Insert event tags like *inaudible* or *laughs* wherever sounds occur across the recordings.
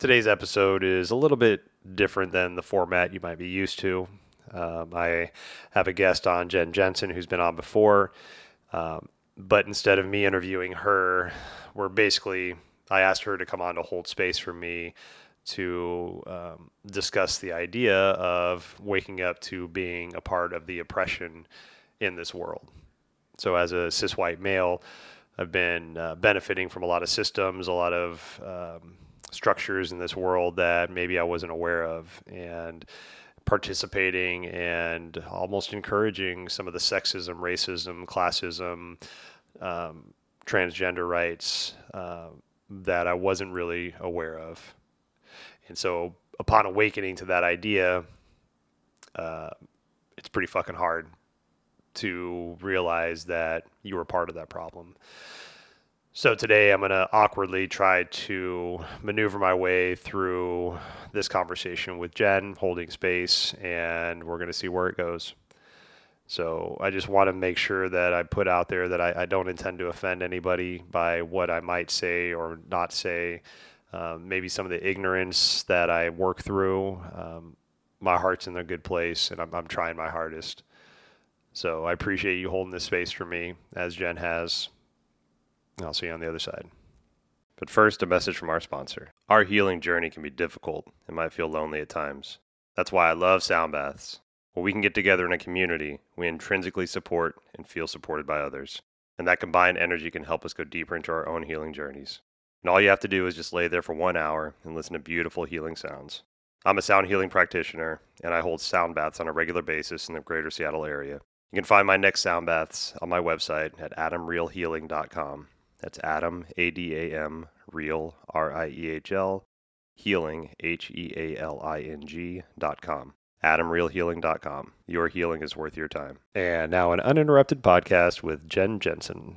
Today's episode is a little bit different than the format you might be used to. Um, I have a guest on, Jen Jensen, who's been on before. Um, but instead of me interviewing her, we're basically, I asked her to come on to hold space for me to um, discuss the idea of waking up to being a part of the oppression in this world. So, as a cis white male, I've been uh, benefiting from a lot of systems, a lot of um, structures in this world that maybe I wasn't aware of, and participating and almost encouraging some of the sexism, racism, classism, um, transgender rights uh, that I wasn't really aware of. And so, upon awakening to that idea, uh, it's pretty fucking hard to realize that you were part of that problem. So today I'm going to awkwardly try to maneuver my way through this conversation with Jen, holding space, and we're going to see where it goes. So I just want to make sure that I put out there that I, I don't intend to offend anybody by what I might say or not say. Um, maybe some of the ignorance that I work through. Um, my heart's in a good place, and I'm, I'm trying my hardest. So I appreciate you holding this space for me, as Jen has. I'll see you on the other side. But first, a message from our sponsor. Our healing journey can be difficult and might feel lonely at times. That's why I love sound baths. Where we can get together in a community, we intrinsically support and feel supported by others. And that combined energy can help us go deeper into our own healing journeys. And all you have to do is just lay there for one hour and listen to beautiful healing sounds. I'm a sound healing practitioner, and I hold sound baths on a regular basis in the greater Seattle area. You can find my next sound baths on my website at adamriehlhealing.com. That's Adam, A D A M, Riehl, R I E H L, Healing, H E A L I N G dot com. AdamRiehlHealing.com. Your healing is worth your time. And now an uninterrupted podcast with Jen Jensen.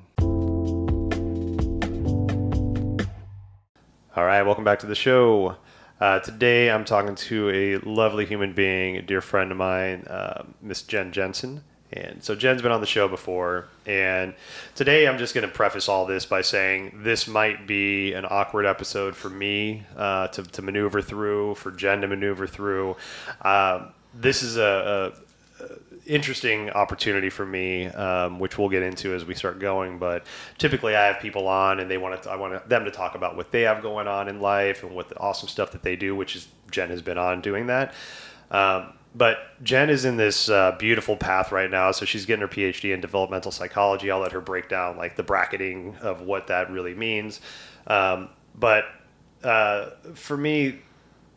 All right, welcome back to the show. Uh, today I'm talking to a lovely human being, a dear friend of mine, uh, Miss Jen Jensen. And so Jen's been on the show before, and today I'm just going to preface all this by saying this might be an awkward episode for me uh, to, to maneuver through, for Jen to maneuver through. Uh, this is a, a, interesting opportunity for me, um, which we'll get into as we start going. But typically, I have people on, and they want to. I want them to talk about what they have going on in life and what the awesome stuff that they do, which is Jen has been on doing that. Um, but Jen is in this uh, beautiful path right now. So she's getting her PhD in developmental psychology. I'll let her break down like the bracketing of what that really means. Um, but uh, for me,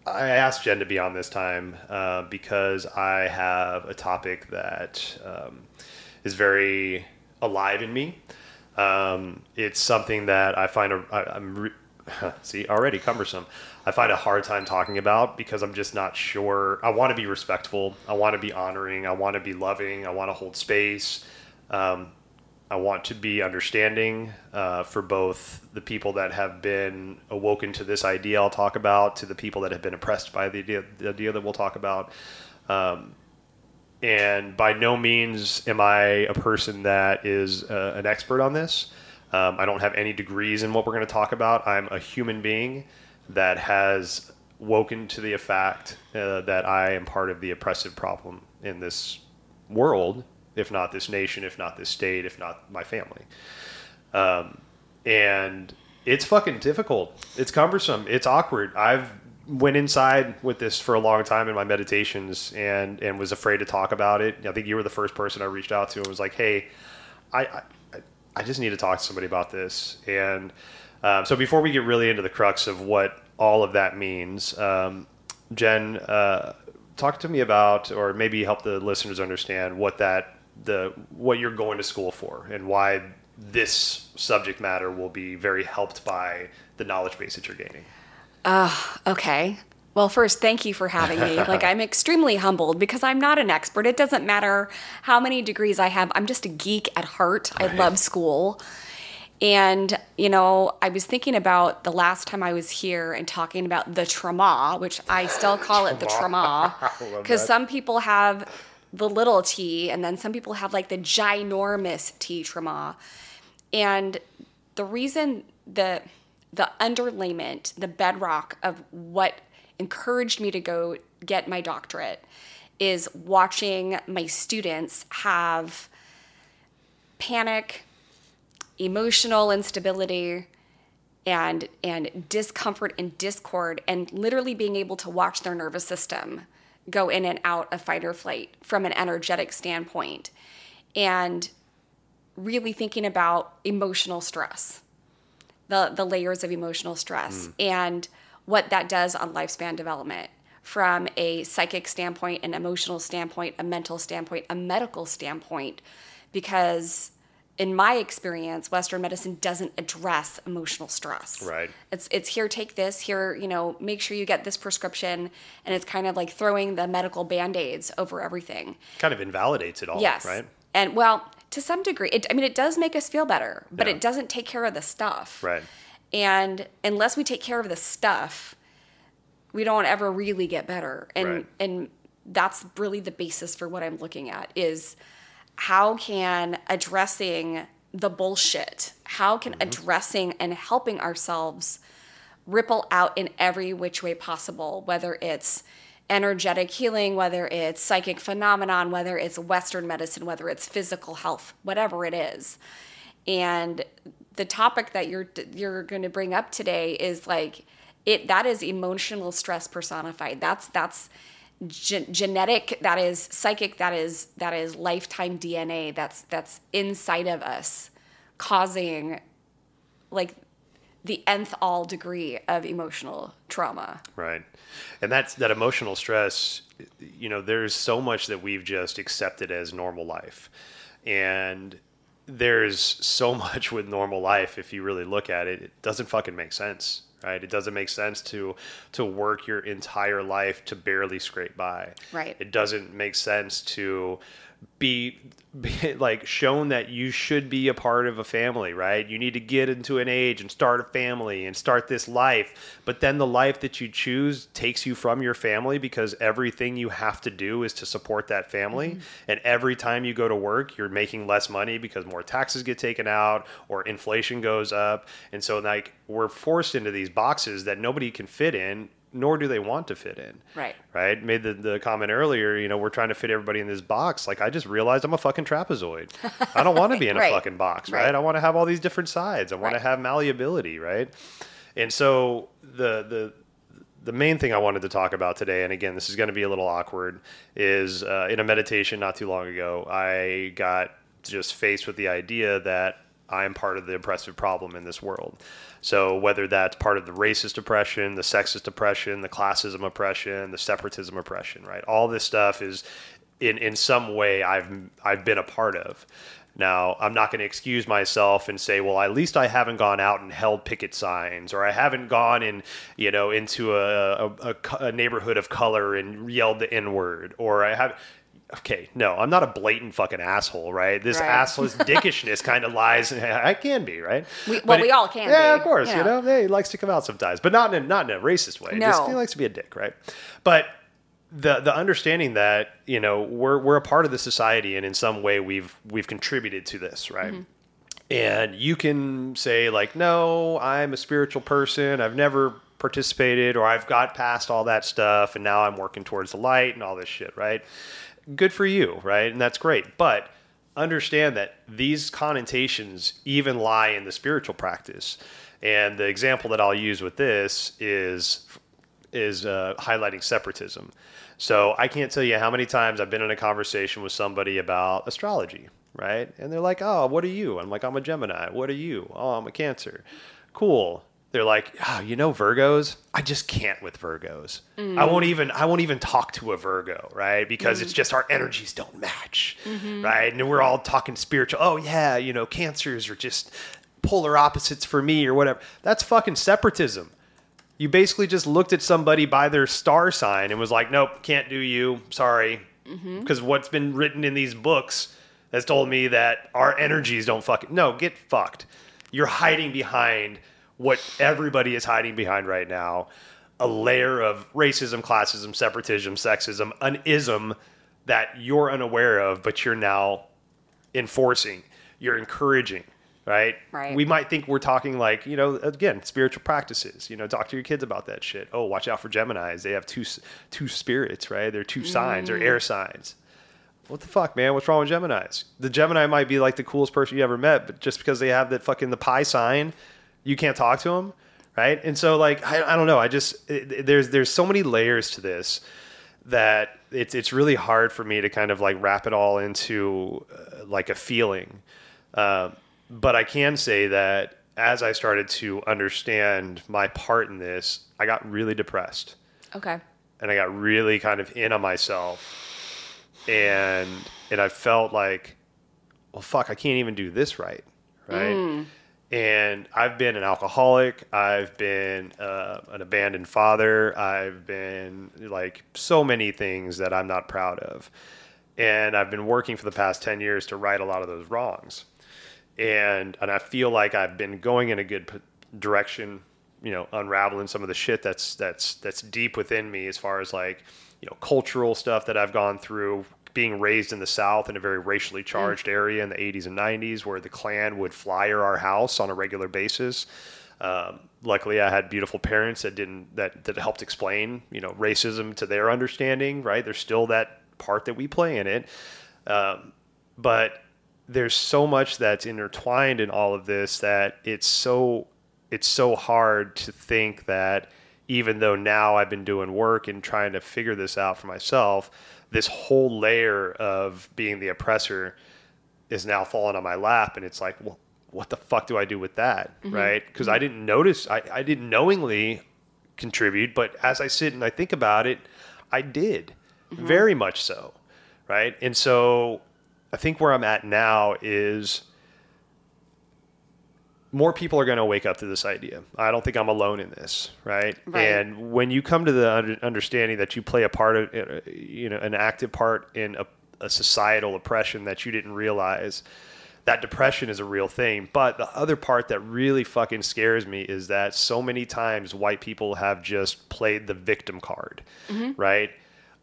I asked Jen to be on this time uh, because I have a topic that um, is very alive in me. Um, it's something that I find a, I, I'm re- *laughs* see already cumbersome. I find a hard time talking about because I'm just not sure. I want to be respectful. I want to be honoring. I want to be loving. I want to hold space. Um, I want to be understanding uh, for both the people that have been awoken to this idea I'll talk about, to the people that have been oppressed by the idea, the idea that we'll talk about. Um, and by no means am I a person that is uh, an expert on this. Um, I don't have any degrees in what we're going to talk about. I'm a human being that has woken to the fact uh, that I am part of the oppressive problem in this world, if not this nation, if not this state, if not my family. Um, and it's fucking difficult. It's cumbersome. It's awkward. I've went inside with this for a long time in my meditations and and was afraid to talk about it. I think you were the first person I reached out to and was like, "Hey, I I, I just need to talk to somebody about this." And um, so before we get really into the crux of what all of that means, um, Jen, uh, talk to me about, or maybe help the listeners understand what that the what you're going to school for and why this subject matter will be very helped by the knowledge base that you're gaining. Uh, okay. Well, first, thank you for having me. *laughs* Like, I'm extremely humbled because I'm not an expert. It doesn't matter how many degrees I have. I'm just a geek at heart. I love school. And, you know, I was thinking about the last time I was here and talking about the trauma, which I still call it the trauma, because *laughs* some people have the little t and then some people have like the ginormous t trauma. And the reason the the underlayment, the bedrock of what encouraged me to go get my doctorate is watching my students have panic, emotional instability, and and discomfort and discord and literally being able to watch their nervous system go in and out of fight or flight from an energetic standpoint. And really thinking about emotional stress the the layers of emotional stress hmm. and what that does on lifespan development from a psychic standpoint an emotional standpoint a mental standpoint a medical standpoint because in my experience western medicine doesn't address emotional stress Right. it's it's here take this here you know make sure you get this prescription and it's kind of like throwing the medical band-aids over everything Kind of invalidates it all, yes right? and well to some degree it, i mean it does make us feel better but Yeah. it doesn't take care of the stuff Right. and unless we take care of the stuff we don't ever really get better and Right. and that's really the basis for what i'm looking at is how can addressing the bullshit how can mm-hmm. addressing and helping ourselves ripple out in every which way possible whether it's energetic healing whether it's psychic phenomenon whether it's western medicine whether it's physical health whatever it is. And the topic that you're you're going to bring up today is like it that is emotional stress personified. That's that's gen- genetic that is psychic that is that is lifetime dna that's that's inside of us causing like the nth all degree of emotional trauma Right. And that's that emotional stress, you know, there's so much that we've just accepted as normal life. And there's so *laughs* much with normal life if you really look at it, it doesn't fucking make sense. Right? It doesn't make sense to to work your entire life to barely scrape by. Right. It doesn't make sense to be, *laughs* be like shown that you should be a part of a family, right? You need to get into an age and start a family and start this life. But then the life that you choose takes you from your family because everything you have to do is to support that family. Mm-hmm. And every time you go to work, you're making less money because more taxes get taken out or inflation goes up. And so like we're forced into these boxes that nobody can fit in nor do they want to fit in Right. right? Made the, the comment earlier, you know, we're trying to fit everybody in this box. Like, I just realized I'm a fucking trapezoid. I don't want to be in a *laughs* Right. fucking box, right? Right. I want to have all these different sides. I want Right. to have malleability, right? And so the, the, the main thing I wanted to talk about today, and again, this is going to be a little awkward, is uh, in a meditation not too long ago, I got just faced with the idea that I am part of the oppressive problem in this world. So whether that's part of the racist oppression, the sexist oppression, the classism oppression, the separatism oppression, right? All this stuff is in in some way I've I've been a part of. Now, I'm not going to excuse myself and say, well, at least I haven't gone out and held picket signs, or I haven't gone in, you know, into a, a, a a neighborhood of color and yelled the N word, or I have. Okay, no, I'm not a blatant fucking asshole, right? This Right. *laughs* dickishness kind of lies. And I can be, right? We- But well, we all can Yeah, be, of course. you You know. know, hey, he likes to come out sometimes, but not in a, not in a racist way. Just, No. he likes to be a dick, right? But the the understanding that you know we're we're a part of the society, and in some way we've we've contributed to this, right? Mm-hmm. And you can say like, no, I'm a spiritual person. I've never participated, or I've got past all that stuff, and now I'm working towards the light and all this shit, right? Good for you, right? And that's great, but understand that these connotations even lie in the spiritual practice. And the example that I'll use with this is is uh, highlighting separatism. So I can't tell you how many times I've been in a conversation with somebody about astrology, right? And they're like, "Oh, what are you?" I'm like, "I'm a Gemini." "What are you?" "Oh, I'm a Cancer." Cool. They're like, "Oh, you know Virgos? I just can't with Virgos. I won't mm. even I won't even talk to a Virgo, right? Because it's mm. just our energies don't match, mm-hmm. right? And we're all talking spiritual. Oh yeah, you know, Cancers are just polar opposites for me or whatever. That's fucking separatism. You basically just looked at somebody by their star sign and was like, nope, can't do you. Sorry. Mm-hmm. Because what's been written in these books has told me that our energies don't fucking. No, get fucked. You're hiding behind what everybody is hiding behind right now a layer of racism, classism, separatism, sexism, an ism that you're unaware of, but you're now enforcing, you're encouraging, right? Right. We might think we're talking like, you know, again, spiritual practices. You know, talk to your kids about that shit. Oh, watch out for Gemini's. They have two two spirits, right? They're two signs. They're mm. air signs. What the fuck, man? What's wrong with Gemini's? The Gemini might be like the coolest person you ever met, but just because they have that fucking the pie sign, you can't talk to them, right? And so, like, I, I don't know. I just it, there's there's so many layers to this that it's it's really hard for me to kind of like wrap it all into uh, like a feeling. Uh, but I can say that as I started to understand my part in this, I got really depressed Okay. and I got really kind of in on myself, and and I felt like, well, fuck, I can't even do this right, right? And I've been an alcoholic. I've been uh, an abandoned father. I've been like so many things that I'm not proud of, and I've been working for the past ten years to right a lot of those wrongs and and I feel like I've been going in a good p- direction, you know, unraveling some of the shit that's that's that's deep within me as far as like, you know, cultural stuff that I've gone through being raised in the South in a very racially charged area in the 80s and 90s where the Klan would flyer our house on a regular basis. Um, luckily, I had beautiful parents that didn't that that helped explain you know racism to their understanding. Right, there's still that part that we play in it, um, but there's so much that's intertwined in all of this that it's so it's so hard to think that even though now I've been doing work and trying to figure this out for myself, this whole layer of being the oppressor is now falling on my lap and it's like, well, what the fuck do I do with that? Mm-hmm. Right? Because I mm-hmm. didn't notice I, I didn't knowingly contribute, but as I sit and I think about it, I did. Mm-hmm. Very much so. Right? And so I think where I'm at now is more people are going to wake up to this idea. I don't think I'm alone in this, right? Right. And when you come to the understanding that you play a part of, uh, you know, an active part in a, a societal oppression that you didn't realize, that depression is a real thing. But the other part that really fucking scares me is that so many times white people have just played the victim card, right?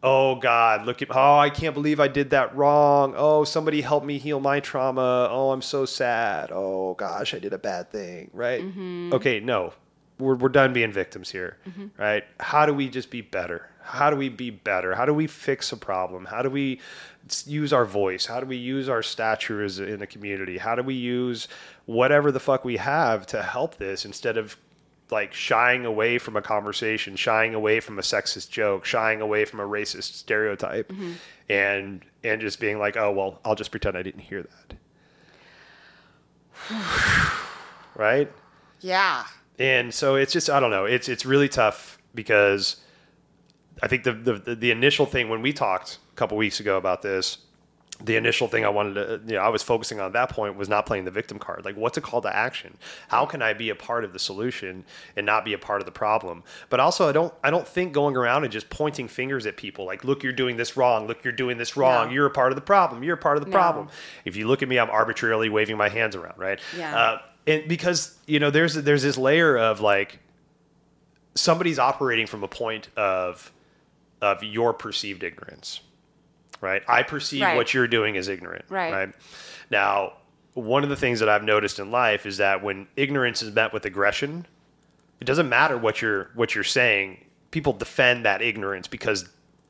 Oh God, look at oh I can't believe I did that wrong. Oh, somebody help me heal my trauma. Oh, I'm so sad. Oh gosh, I did a bad thing, right? Mm-hmm. Okay, no. We're we're done being victims here. Mm-hmm. Right? How do we just be better? How do we be better? How do we fix a problem? How do we use our voice? How do we use our stature as in a community? How do we use whatever the fuck we have to help this instead of like shying away from a conversation, shying away from a sexist joke, shying away from a racist stereotype, mm-hmm. and and just being like, oh well, I'll just pretend I didn't hear that. *sighs* right? Yeah. And so it's just I don't know. It's it's really tough because I think the the, the initial thing when we talked a couple weeks ago about this, the initial thing I wanted to you know I was focusing on at that point was not playing the victim card. Like what's a call to action? How can I be a part of the solution and not be a part of the problem? But also I don't I don't think going around and just pointing fingers at people like look you're doing this wrong, look you're doing this wrong, No. you're a part of the problem, you're a part of the No. problem. If you look at me I'm arbitrarily waving my hands around, right? Yeah. Uh, and because you know there's there's this layer of like somebody's operating from a point of of your perceived ignorance right? I perceive Right. what you're doing as ignorant Right. now one of the things that i've noticed in life is that when ignorance is met with aggression it doesn't matter what you're what you're saying. People defend that ignorance because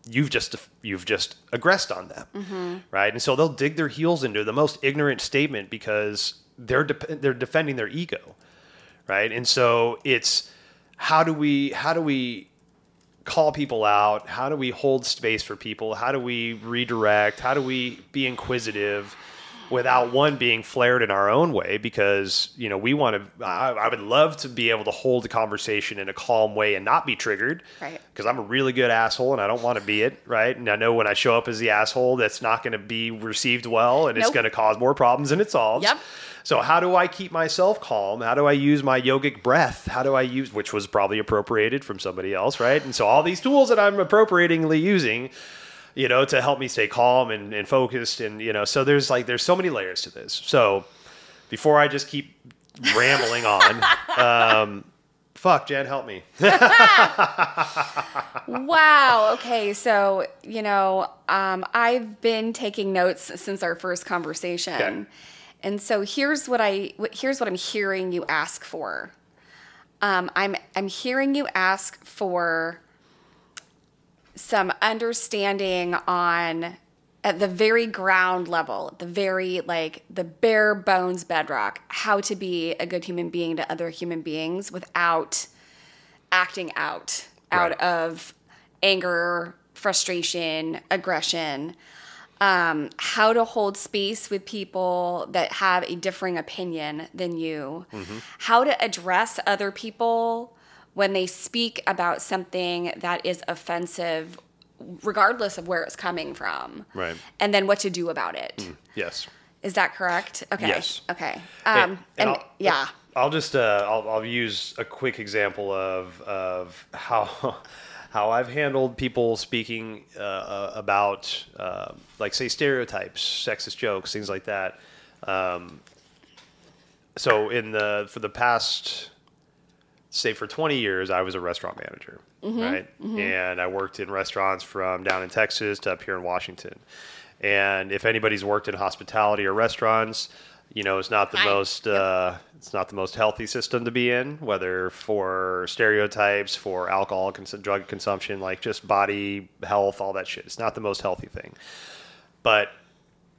you've just you've just aggressed on them mm-hmm. right? And so they'll dig their heels into the most ignorant statement because they're de- they're defending their ego right? And so it's how do we how do we call people out? How do we hold space for people? How do we redirect? How do we be inquisitive without one being flared in our own way? Because you know we want to I, I would love to be able to hold a conversation in a calm way and not be triggered. Right. because i'm a really good asshole and i don't want to be it right? And i know when i show up as the asshole that's not going to be received well and it's going to cause more problems than it solves. Yep. So how do I keep myself calm? How do I use my yogic breath? How do I use which was probably appropriated from somebody else, right? And so all these tools that I'm appropriatingly using, you know, to help me stay calm and, and focused and you know, so there's like there's so many layers to this. So before I just keep rambling on, *laughs* um, fuck, Jen, help me. *laughs* wow. Okay. So, you know, um, I've been taking notes since our first conversation. Okay. And so here's what I here's what I'm hearing you ask for. Um, I'm I'm hearing you ask for some understanding on at the very ground level, the very like the bare bones bedrock, how to be a good human being to other human beings without acting out out Right. of anger, frustration, aggression. Um, how to hold space with people that have a differing opinion than you. How to address other people when they speak about something that is offensive, regardless of where it's coming from. Right. And then what to do about it. Yes. Is that correct? Okay. Yes. Okay. Um, and, I'll- yeah. I'll just uh, I'll, I'll use a quick example of of how how I've handled people speaking uh, uh, about uh, like say stereotypes, sexist jokes, things like that. Um, so in the for the past say for 20 years I was a restaurant manager, right? And I worked in restaurants from down in Texas to up here in Washington. And if anybody's worked in hospitality or restaurants, you know, it's not the Hi. most uh, it's not the most healthy system to be in, whether for stereotypes, for alcohol, cons- drug consumption, like just body health, all that shit. It's not the most healthy thing. But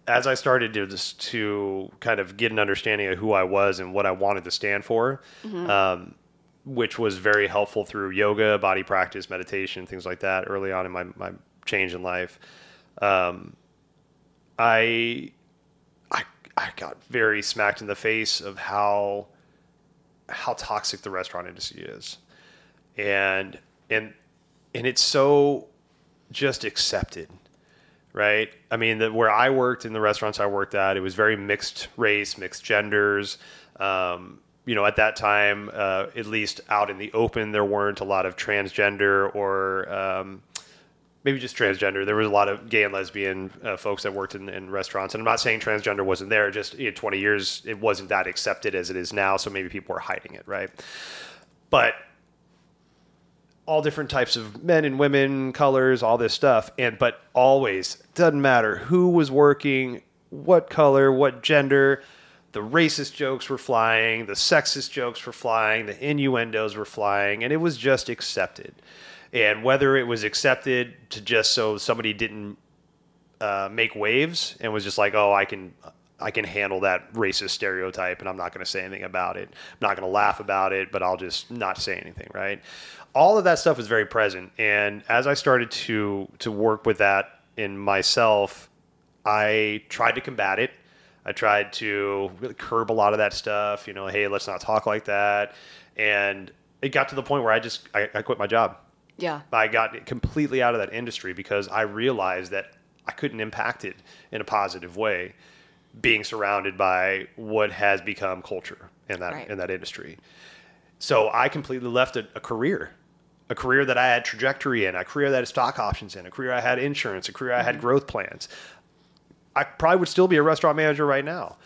as I started to just to kind of get an understanding of who I was and what I wanted to stand for, um, which was very helpful through yoga, body practice, meditation, things like that early on in my, my change in life. Um, I, I, got very smacked in the face of how, how toxic the restaurant industry is. And, and, and it's so just accepted right? I mean, the, where I worked in the restaurants I worked at, it was very mixed race, mixed genders. Um, you know, at that time, uh, at least out in the open, there weren't a lot of transgender or um, maybe just transgender. There was a lot of gay and lesbian uh, folks that worked in, in restaurants. And I'm not saying transgender wasn't there. Just you know, 20 years, it wasn't that accepted as it is now. So maybe people were hiding it, right? But all different types of men and women, colors, all this stuff. And but always doesn't matter who was working, what color, what gender. The racist jokes were flying, the sexist jokes were flying, the innuendos were flying, and it was just accepted. And whether it was accepted to just so somebody didn't uh, make waves and was just like, oh, I can, I can handle that racist stereotype, and I'm not going to say anything about it. I'm not going to laugh about it, but I'll just not say anything, right? All of that stuff was very present, and as I started to to work with that in myself, I tried to combat it. I tried to really curb a lot of that stuff. You know, hey, let's not talk like that, and it got to the point where I just I, I quit my job. Yeah. I got completely out of that industry because I realized that I couldn't impact it in a positive way, being surrounded by what has become culture in that Right. in that industry. So I completely left a, a career, a career that I had trajectory in, a career that had stock options in, a career I had insurance, a career I had mm-hmm. growth plans. I probably would still be a restaurant manager right now.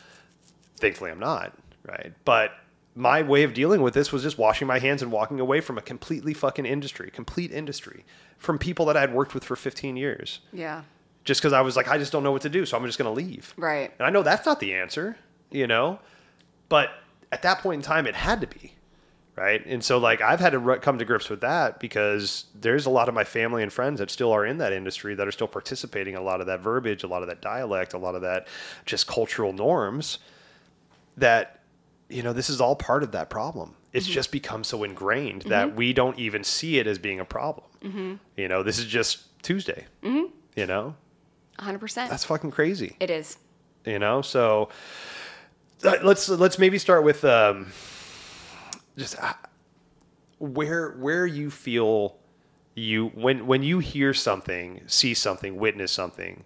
Thankfully, I'm not, right? But my way of dealing with this was just washing my hands and walking away from a completely fucking industry, complete industry, from people that I had worked with for 15 years. Yeah. Just because I was like, I just don't know what to do, so I'm just going to leave. Right. And I know that's not the answer, you know, but at that point in time, it had to be, right? And so, like, I've had to come to grips with that because there's a lot of my family and friends that still are in that industry that are still participating in a lot of that verbiage, a lot of that dialect, a lot of that just cultural norms that, you know, this is all part of that problem. It's just become so ingrained that we don't even see it as being a problem. You know, this is just Tuesday, you know? 100%. That's fucking crazy it is. you know so uh, let's let's maybe start with um, just uh, where where you feel you when when you hear something see something witness something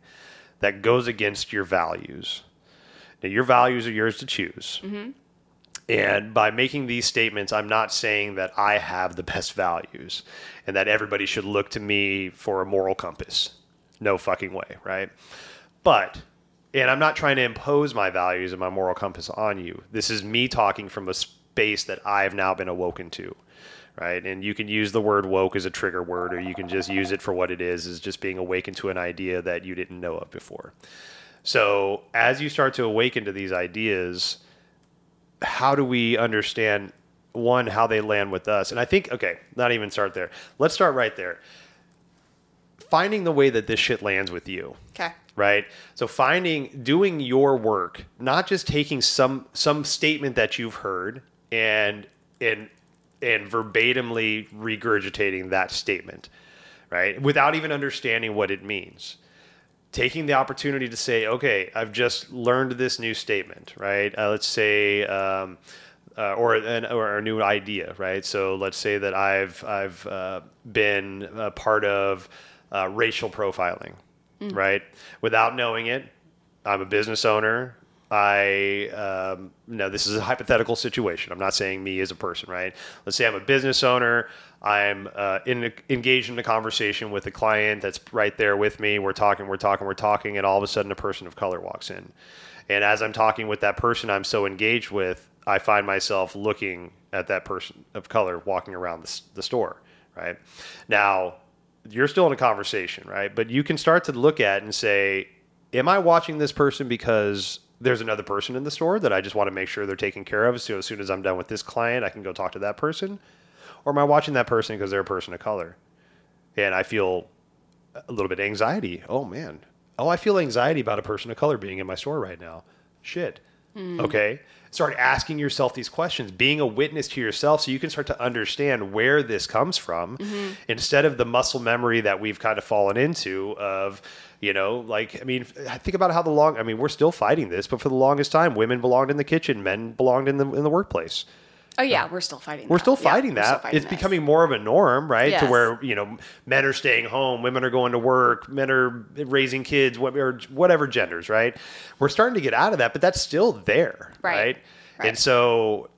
that goes against your values now your values are yours to choose and by making these statements, I'm not saying that I have the best values and that everybody should look to me for a moral compass. No fucking way, right? But, and I'm not trying to impose my values and my moral compass on you. This is me talking from a space that I've now been awoken to, right? And you can use the word woke as a trigger word, or you can just use it for what it is, is just being awakened to an idea that you didn't know of before. So as you start to awaken to these ideas, how do we understand one how they land with us? And I think okay, not even start there. Let's start right there. Finding the way that this shit lands with you Okay. right so finding doing your work not just taking some some statement that you've heard and and and verbatimly regurgitating that statement right without even understanding what it means taking the opportunity to say okay i've just learned this new statement right uh, let's say um, uh, or an or a new idea, right? So let's say that I've I've uh, been a part of uh, racial profiling, right? Without knowing it, I'm a business owner. I um, no, this is a hypothetical situation. I'm not saying me as a person, right? Let's say I'm a business owner. I'm uh, in, engaged in a conversation with a client that's right there with me. We're talking, we're talking, we're talking, and all of a sudden, a person of color walks in. And as I'm talking with that person I'm so engaged with, I find myself looking at that person of color walking around the, the store, right? Now, you're still in a conversation, right? But you can start to look at and say, am I watching this person because there's another person in the store that I just want to make sure they're taken care of? So as soon as I'm done with this client, I can go talk to that person? Or am I watching that person because they're a person of color? And I feel a little bit anxiety. Oh man. Oh, I feel anxiety about a person of color being in my store right now. Shit. Hmm. Okay. Start asking yourself these questions, being a witness to yourself so you can start to understand where this comes from mm-hmm. instead of the muscle memory that we've kind of fallen into of, you know, like, I mean, think about how the long, I mean, we're still fighting this, but for the longest time, women belonged in the kitchen, men belonged in the, in the workplace. Oh yeah, we're still fighting. We're that. still fighting we're that. still fighting it's this. becoming more of a norm, right? To where you know men are staying home, women are going to work, men are raising kids, or whatever genders, right? We're starting to get out of that, but that's still there, Right. right? Right. And so,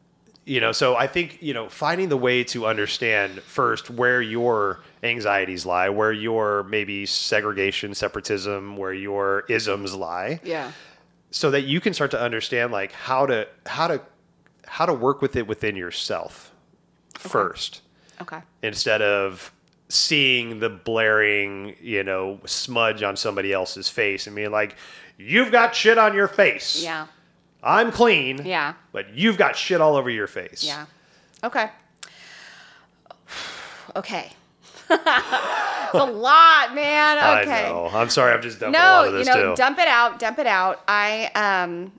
you know, so I think you know finding the way to understand first where your anxieties lie, where your maybe segregation, separatism, where your isms lie, Yeah. so that you can start to understand like how to how to how to work with it within yourself first Okay. instead of seeing the blaring you know smudge on somebody else's face and being like you've got shit on your face Yeah. i'm clean Yeah. but you've got shit all over your face Yeah. Okay. *sighs* Okay. *laughs* it's a lot, man. i Okay. know i'm sorry i'm just dumping a lot No, you know, too dump it out, dump it out. I um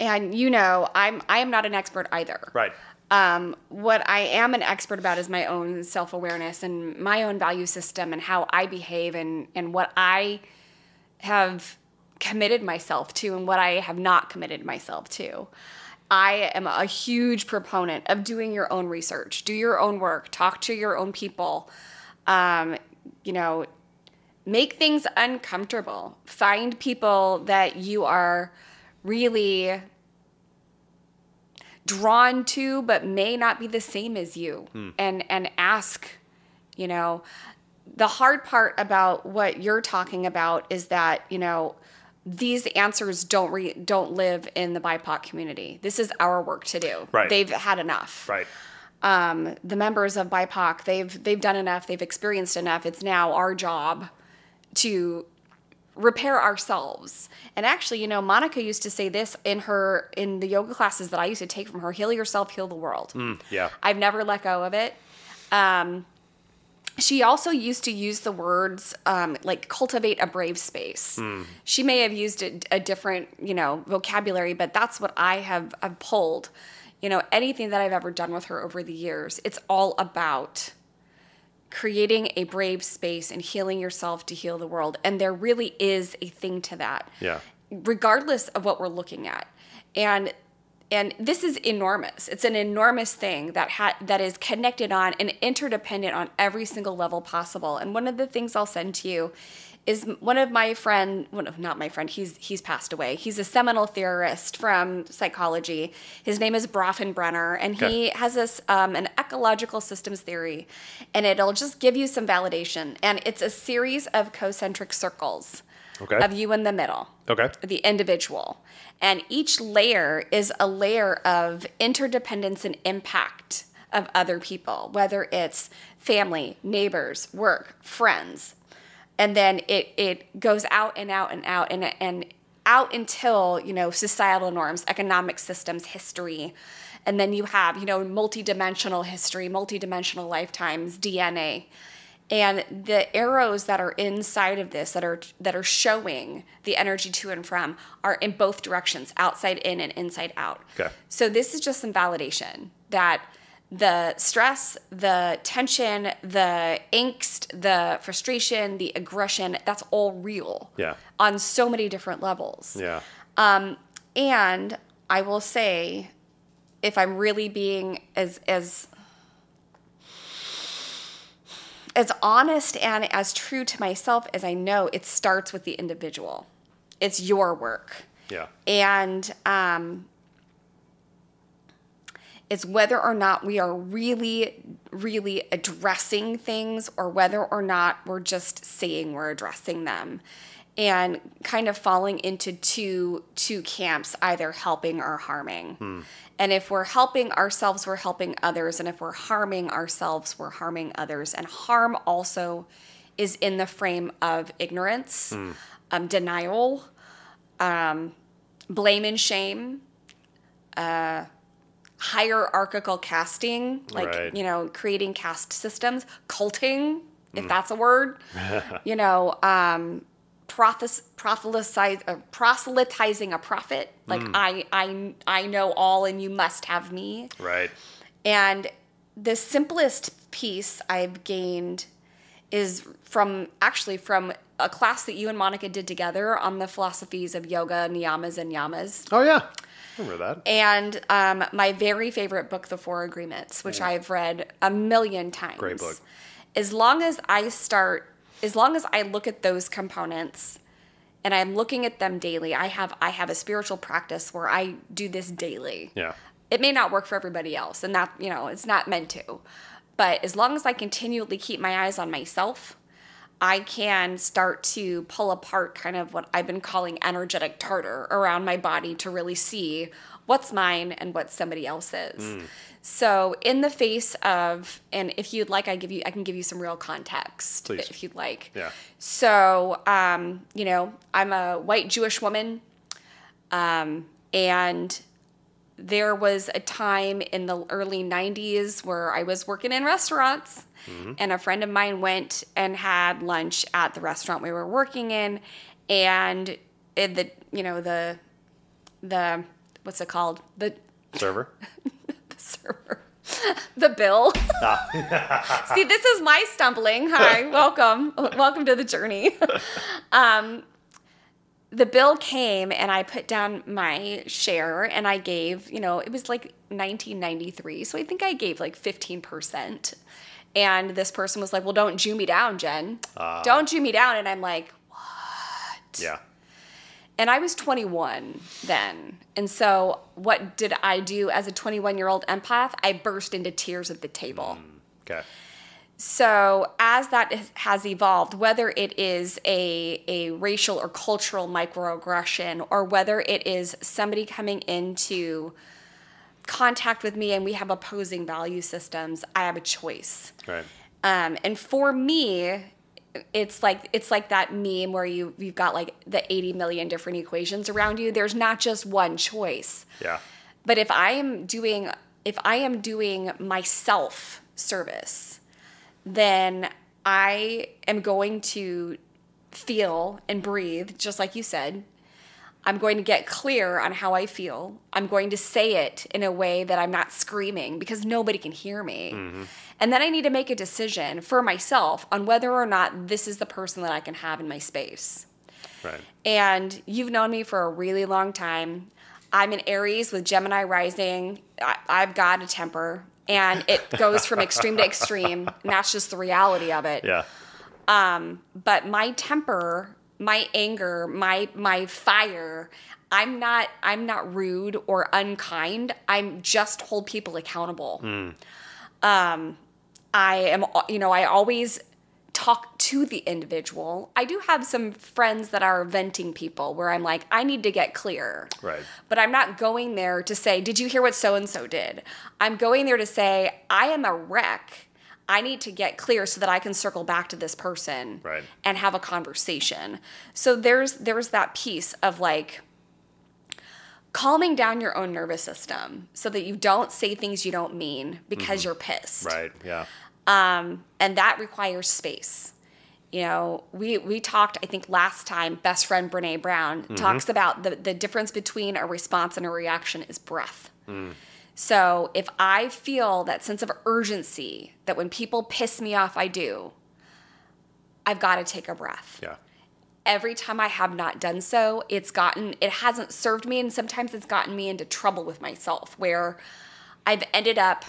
and you know, I'm I am not an expert either. right Um, what I am an expert about is my own self awareness and my own value system and how I behave and, and what I have committed myself to and what I have not committed myself to. I am a huge proponent of doing your own research, do your own work, talk to your own people. Um, you know, make things uncomfortable. Find people that you are really drawn to but may not be the same as you and and ask you know the hard part about what you're talking about is that you know these answers don't re- don't live in the BIPOC community. This is our work to do. Right. They've had enough right um, the members of BIPOC, they've they've done enough, they've experienced enough. It's now our job to repair ourselves. And actually, you know, Monica used to say this in her in the yoga classes that I used to take from her: "Heal yourself, heal the world." yeah I've never let go of it. Um, she also used to use the words um, like cultivate a brave space. She may have used a, a different, you know, vocabulary, but that's what I have, have pulled. You know, anything that I've ever done with her over the years, it's all about creating a brave space and healing yourself to heal the world. And there really is a thing to that yeah regardless of what we're looking at. And and this is enormous. It's an enormous thing that ha- that is connected on and interdependent on every single level possible. And one of the things I'll send to you is one of my friend, well, no, not my friend. He's he's passed away. He's a seminal theorist from psychology. His name is Bronfenbrenner, and he has this um, an ecological systems theory, and it'll just give you some validation. And it's a series of concentric circles Okay. of you in the middle okay the individual. And each layer is a layer of interdependence and impact of other people, whether it's family, neighbors, work, friends. And then it it goes out and out and out and and out until you know societal norms, economic systems, history, and then you have you know multidimensional history, multidimensional lifetimes, DNA and the arrows that are inside of this that are that are showing the energy to and from are in both directions outside in and inside out. Okay. so this is just some validation that the stress the tension the angst the frustration the aggression that's all real Yeah. on so many different levels Yeah. and I will say, if I'm really being as as as honest and as true to myself as I know, it starts with the individual. It's your work, Yeah. and um, it's whether or not we are really, really addressing things, or whether or not we're just saying we're addressing them. And kind of falling into two two camps either helping or harming. And if we're helping ourselves we're helping others. And if we're harming ourselves we're harming others. And harm also is in the frame of ignorance um, denial um, blame and shame uh, hierarchical casting like Right. you know creating caste systems culting if that's a word *laughs* you know um, prophes- uh, proselytizing a prophet like I, I i know all and you must have me Right. and the simplest piece i've gained is from actually from a class that you and monica did together on the philosophies of yoga niyamas and yamas Oh yeah. I remember that. and um, my very favorite book, The Four Agreements, which I've read a million times. Great book. As long as I start, as long as I look at those components and I'm looking at them daily, I have I have a spiritual practice where I do this daily. Yeah. It may not work for everybody else, and that you know it's not meant to. But as long as I continually keep my eyes on myself, I can start to pull apart kind of what I've been calling energetic tartar around my body to really see what's mine and what somebody else's. So, in the face of, and if you'd like, I give you, I can give you some real context Please. if you'd like. Yeah. So, um, you know, I'm a white Jewish woman, um, and there was a time in the early 90s where I was working in restaurants and a friend of mine went and had lunch at the restaurant we were working in and it, the you know the the what's it called? The Server. *laughs* The server. The bill. *laughs* See this is my stumbling. Hi *laughs* welcome. Welcome to the journey. Um the bill came and i put down my share and i gave you know it was like 1993 so i think i gave like 15% and this person was like well don't jew me down jen ah. don't jew me down and i'm like What? Yeah. and I was 21 then. And so, what did I do as a 21 year old empath? I burst into tears at the table. Mm, okay. So, as that has evolved, whether it is a, a racial or cultural microaggression, or whether it is somebody coming into contact with me and we have opposing value systems, I have a choice. Right. Um, and for me, it's like it's like that meme where you you've got like the 80 million different equations around you. There's not just one choice. Yeah. But if I am doing if I am doing myself service, then I am going to feel and breathe just like you said. I'm going to get clear on how I feel. I'm going to say it in a way that I'm not screaming because nobody can hear me. Mm-hmm. And then I need to make a decision for myself on whether or not this is the person that I can have in my space. Right. And you've known me for a really long time. I'm an Aries with Gemini rising. I, I've got a temper, and *laughs* it goes from extreme to extreme. And that's just the reality of it Yeah. Um, but my temper my anger my my fire i'm not i'm not rude or unkind i'm just hold people accountable um i am you know i always talk to the individual i do have some friends that are venting people where i'm like i need to get clear Right. but I'm not going there to say, Did you hear what so and so did? I'm going there to say, I am a wreck. I need to get clear so that I can circle back to this person Right. and have a conversation. So there's there's that piece of like calming down your own nervous system so that you don't say things you don't mean because mm-hmm. you're pissed. Mm-hmm. Right. Yeah. Um, and that requires space. You know, we we talked I think last time best friend Brene Brown mm-hmm. talks about the the difference between a response and a reaction is breath. Mm. So if I feel that sense of urgency that when people piss me off I do, I've got to take a breath Yeah. every time I have not done so, it's gotten, it hasn't served me. And sometimes it's gotten me into trouble with myself where I've ended up,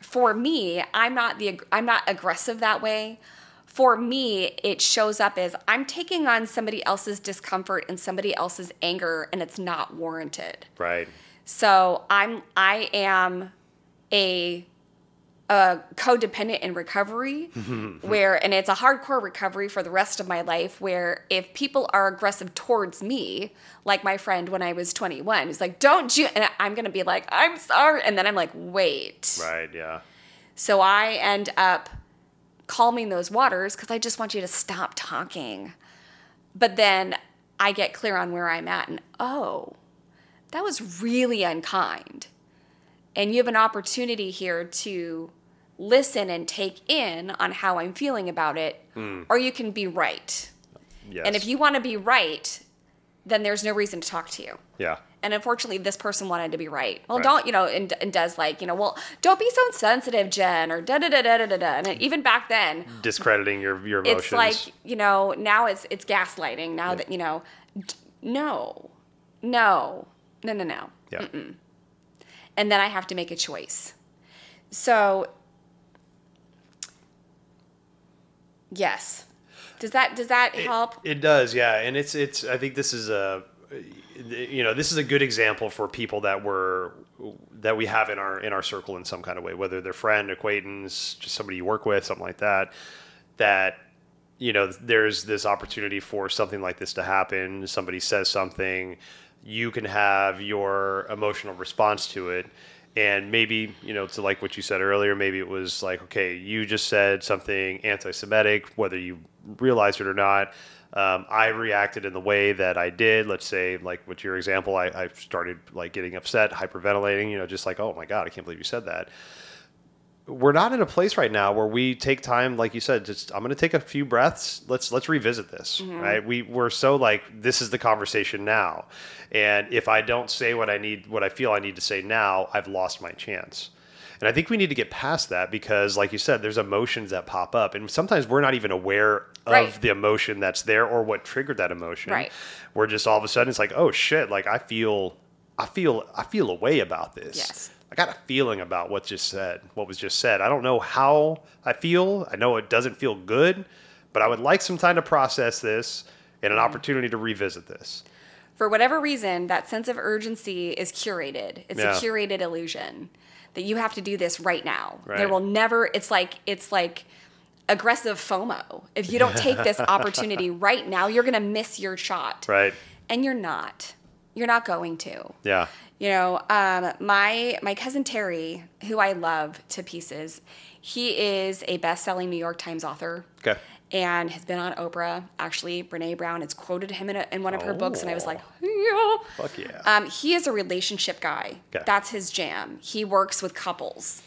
for me, I'm not the, I'm not aggressive that way. For me, it shows up as I'm taking on somebody else's discomfort and somebody else's anger, and it's not warranted. Right. So I'm I am a a codependent in recovery mm-hmm. where and it's a hardcore recovery for the rest of my life where if people are aggressive towards me like my friend when I was 21 he's like don't you and I'm going to be like I'm sorry and then I'm like wait Right. Yeah. so I end up calming those waters because I just want you to stop talking. But then I get clear on where I'm at and oh, that was really unkind. And you have an opportunity here to listen and take in on how I'm feeling about it, hmm. or you can be right. Yes. And if you want to be right, then there's no reason to talk to you. Yeah. And unfortunately, this person wanted to be right. Well, Right. don't, you know, and, and does like, you know, well, don't be so sensitive, Jen, or da da da da da da da. And hmm. even back then, Discrediting your your emotions. it's like, you know, now it's it's gaslighting. Now that, you know, no, no, no, no, no. yeah. And then I have to make a choice. So, yes. Does that does that help? It does, yeah, and it's it's. I think this is a, you know, this is a good example for people that were that we have in our in our circle in some kind of way, whether they're friend, acquaintance, just somebody you work with, something like that. That you know, there's this opportunity for something like this to happen. Somebody says something, you can have your emotional response to it. And maybe, you know, to like what you said earlier, maybe it was like, okay, you just said something anti Semitic, whether you realized it or not. Um, I reacted in the way that I did. Let's say, like with your example, I, I started like getting upset, hyperventilating, you know, just like, oh my God, I can't believe you said that we're not in a place right now where we take time like you said just i'm going to take a few breaths. Let's let's revisit this mm-hmm. right? We we're so like this is the conversation now. And if i don't say what i need what i feel i need to say now i've lost my chance. And i think we need to get past that because like you said there's emotions that pop up. And sometimes we're not even aware of Right. the emotion that's there or what triggered that emotion. Right. we're just all of a sudden it's like oh shit. Like i feel i feel i feel a way about this. Yes. I got a feeling about what just said, what was just said. I don't know how I feel. I know it doesn't feel good, but I would like some time to process this and Mm-hmm. an opportunity to revisit this. for whatever reason, that sense of urgency is curated. It's Yeah. a curated illusion that you have to do this right now. There will never. It's like it's like aggressive FOMO. If you don't take this *laughs* opportunity right now, you're gonna miss your shot, Right? and you're not. You're not going to. Yeah. You know, um, my my cousin Terry, who I love to pieces, he is a best-selling New York Times author Okay. and has been on Oprah. Actually, Brene Brown has quoted him in, a, in one of her books, and I was Oh. like, yeah. Fuck yeah. Um, he is a relationship guy. Okay. That's his jam. He works with couples,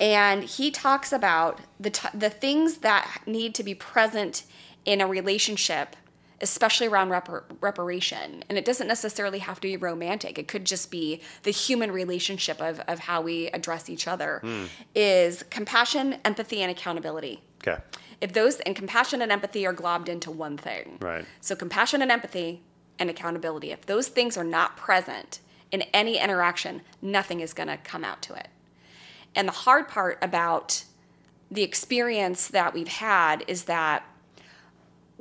and he talks about the t- the things that need to be present in a relationship, especially around repar- reparation. And it doesn't necessarily have to be romantic. It could just be the human relationship of of how we address each other. Hmm. Is compassion, empathy, and accountability okay. if those and compassion and empathy are globbed into one thing. Right. So compassion and empathy and accountability. If those things are not present in any interaction, nothing is going to come out to it. And the hard part about the experience that we've had is that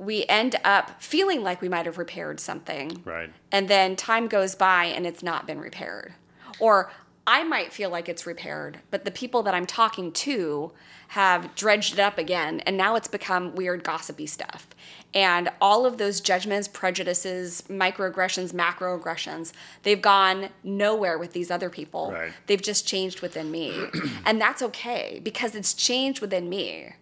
we end up feeling like we might have repaired something Right. and then time goes by and it's not been repaired or I might feel like it's repaired, but the people that I'm talking to have dredged it up again, and now it's become weird, gossipy stuff. And all of those judgments, prejudices, microaggressions, macroaggressions, they've gone nowhere with these other people. Right. They've just changed within me. *clears throat* and that's okay because it's changed within me.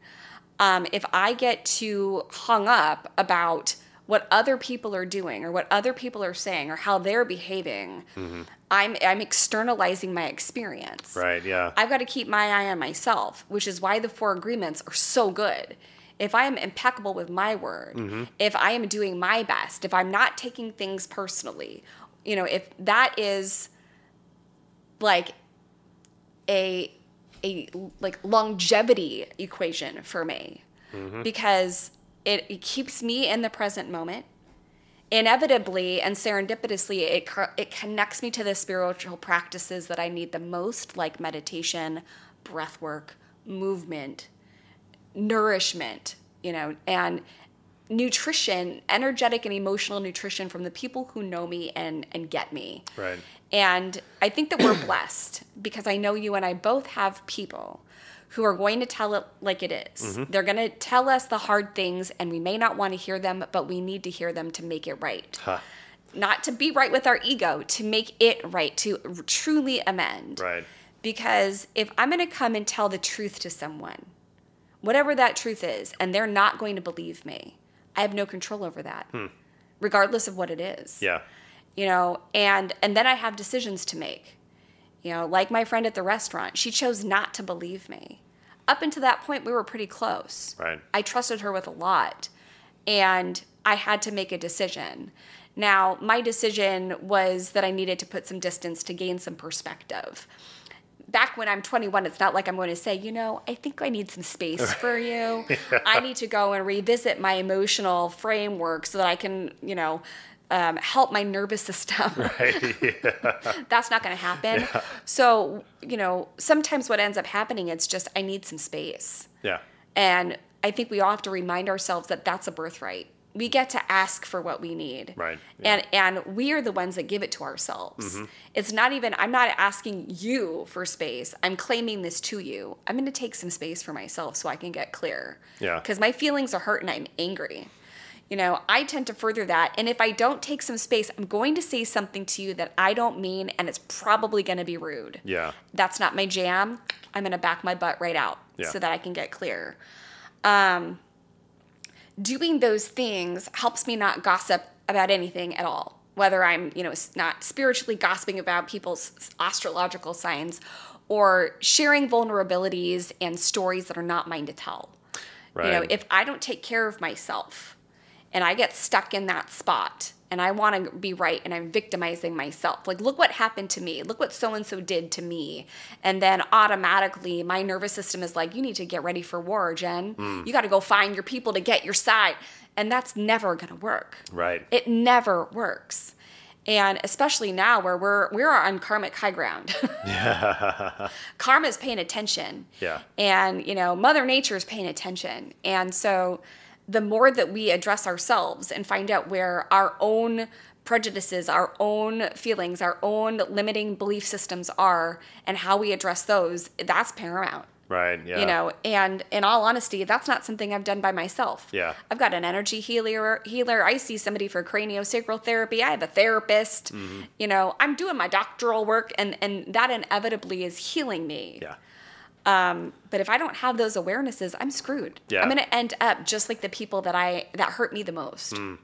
Um, if I get too hung up about what other people are doing or what other people are saying or how they're behaving, I'm I'm externalizing my experience. Right. Yeah. I've got to keep my eye on myself, which is why the four agreements are so good. If I am impeccable with my word, if I am doing my best, if I'm not taking things personally, you know, if that is like a a like longevity equation for me. Mm-hmm. Because it, it keeps me in the present moment. Inevitably and serendipitously it, it connects me to the spiritual practices that i need the most like meditation breath work movement nourishment you know and nutrition energetic and emotional nutrition from the people who know me and and get me. Right. And I think that we're *clears throat* blessed because I know you and I both have people who are going to tell it like it is. Mm-hmm. They're going to tell us the hard things, and we may not want to hear them, but we need to hear them to make it right. Huh. Not to be right with our ego, to make it right, to truly amend. Right. Because if I'm going to come and tell the truth to someone, whatever that truth is, and they're not going to believe me, I have no control over that, hmm. regardless of what it is Yeah. You know and and then i have decisions to make. You know like my friend at the restaurant she chose not to believe me. Up until that point we were pretty close. Right. i trusted her with a lot and i had to make a decision. Now my decision was that i needed to put some distance to gain some perspective. Back when I'm 21, it's not like I'm going to say, you know, I think I need some space *laughs* for you. I need to go and revisit my emotional framework so that I can, you know, um, help my nervous system. *laughs* Right. yeah. *laughs* That's not going to happen. So, you know, sometimes what ends up happening, it's just, I need some space. Yeah. And I think we all have to remind ourselves that that's a birthright. We get to ask for what we need. Right, yeah. Mm-hmm. And and we are the ones that give it to ourselves. It's not even I'm not asking you for space. I'm claiming this to you. I'm going to take some space for myself so I can get clear. Yeah. Cuz my feelings are hurt and I'm angry. You know, I tend to further that and if I don't take some space, I'm going to say something to you that I don't mean and it's probably going to be rude Yeah. that's not my jam. I'm going to back my butt right out Yeah. so that I can get clear. Um, doing those things helps me not gossip about anything at all. Whether I'm, you know, not spiritually gossiping about people's astrological signs or sharing vulnerabilities and stories that are not mine to tell. Right. You know, if I don't take care of myself and I get stuck in that spot and I want to be right and I'm victimizing myself, like, look what happened to me. Look what so and so did to me. And then automatically my nervous system is like, you need to get ready for war, Jen. Hmm. You got to go find your people to get your side. And that's never going to work. right. It never works. And especially now where we're we're on karmic high ground. *laughs* *laughs* Karma's paying attention. Yeah. And, you know, Mother Nature is paying attention. And so the more that we address ourselves and find out where our own prejudices, our own feelings, our own limiting belief systems are and how we address those, that's paramount. right. Yeah. You know, and in all honesty, that's not something I've done by myself. Yeah. I've got an energy healer. Healer. I see somebody for craniosacral therapy. I have a therapist. Mm-hmm. You know, I'm doing my doctoral work, and and that inevitably is healing me. Yeah. But if I don't have those awarenesses, I'm screwed. Yeah. I'm going to end up just like the people that I that hurt me the most. And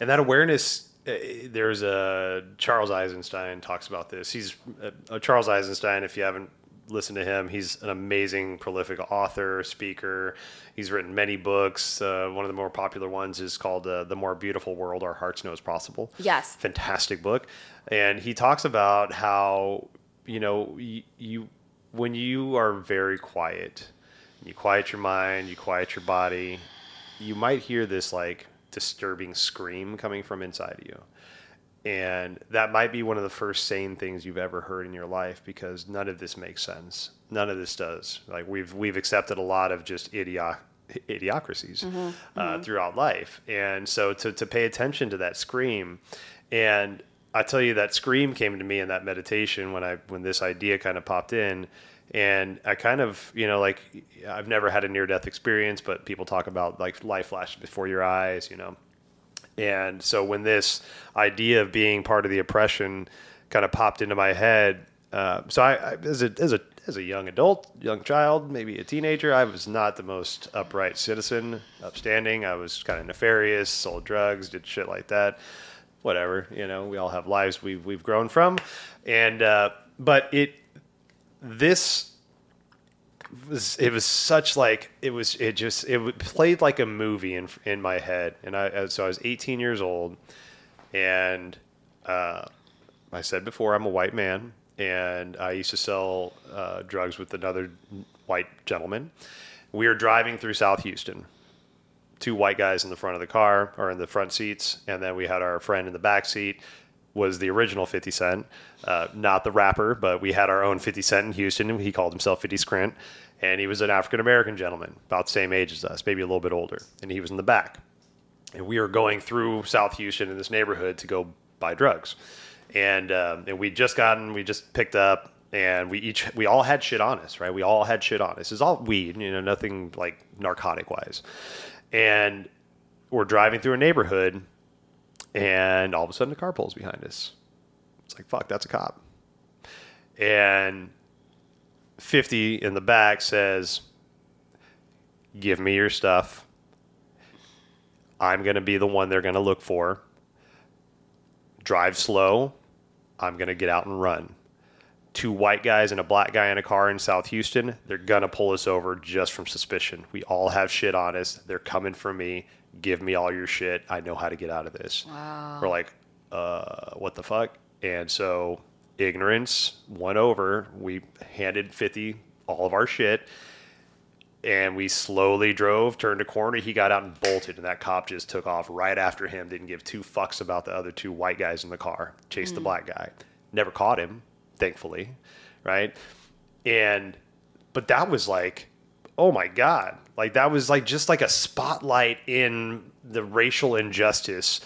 that awareness, uh, there's a Charles Eisenstein talks about this. He's uh, Charles Eisenstein. If you haven't listened to him, he's an amazing, prolific author, speaker. He's written many books. Uh, one of the more popular ones is called uh, "The More Beautiful World Our Hearts Know Is Possible." Yes. fantastic book, and he talks about how you know you, you when you are very quiet, you quiet your mind, you quiet your body, you might hear this like disturbing scream coming from inside of you. And that might be one of the first sane things you've ever heard in your life because none of this makes sense. None of this does. Like we've we've accepted a lot of just idiot idiocracies uh, throughout life, and so to to pay attention to that scream, and I tell you that scream came to me in that meditation when I when this idea kind of popped in, and I kind of you know like I've never had a near death experience, but people talk about like life flashes before your eyes, you know, and so when this idea of being part of the oppression kind of popped into my head, uh, so I, I as a as a as a young adult, young child, maybe a teenager, I was not the most upright citizen, upstanding. I was kind of nefarious, sold drugs, did shit like that whatever. You know, we all have lives we've we've grown from, and uh, but it this was it was such like it was it just it played like a movie in in my head, and I so I was 18 years old, and uh, I said before I'm a white man, and I used to sell uh, drugs with another white gentleman. We were driving through South Houston two white guys in the front of the car or in the front seats, and then we had our friend in the back seat. Was the original 50 Cent, uh, not the rapper, but we had our own 50 Cent in Houston. He called himself 50 Scrant, and he was an African American gentleman, about the same age as us, maybe a little bit older, and he was in the back. And we were going through South Houston in this neighborhood to go buy drugs, and um, and we just gotten, we just picked up and we each we all had shit on us, right? We all had shit on us. It's all weed, you know, nothing like narcotic wise and we're driving through a neighborhood, and all of a sudden a car pulls behind us. It's like fuck, that's a cop. And 50 in the back says, "Give me your stuff. I'm going to be the one they're going to look for. Drive slow. I'm going to get out and run." Two white guys and a black guy in a car in South Houston, they're gonna pull us over just from suspicion. We all have shit on us. They're coming for me. Give me all your shit. I know how to get out of this. Wow. We're like, uh, what the fuck? And so ignorance won over. We handed 50 all of our shit. And we slowly drove, turned a corner. He got out and bolted, and that cop just took off right after him. Didn't give two fucks about the other two white guys in the car. Chased mm. the black guy. Never caught him thankfully, right? And but that was like, oh my god, like that was like just like a spotlight in the racial injustice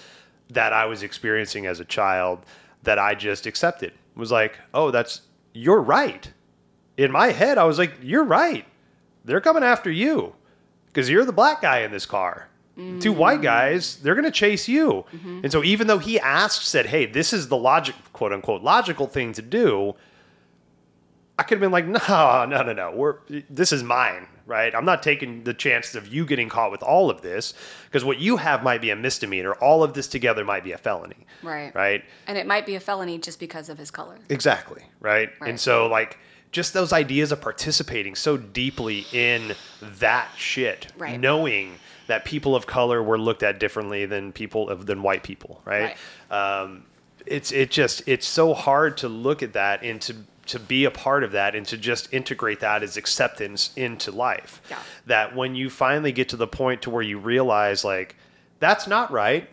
that I was experiencing as a child that I just accepted. It was like, oh, that's you're right. In my head, I was like, you're right. They're coming after you because you're the black guy in this car. Mm-hmm. Two white guys, they're going to chase you. Mm-hmm. And so even though he asked, said, hey, this is the logic, quote unquote, logical thing to do, I could have been like, *laughs* no, no, no, no. We're, this is mine, right? I'm not taking the chances of you getting caught with all of this because what you have might be a misdemeanor. All of this together might be a felony. Right. Right. And it might be a felony just because of his color. Exactly. Right. right. And so, like, just those ideas of participating so deeply in that shit, right. knowing that people of color were looked at differently than people of than white people, right? right. Um, it's it just it's so hard to look at that and to to be a part of that and to just integrate that as acceptance into life. Yeah. That when you finally get to the point to where you realize like that's not right,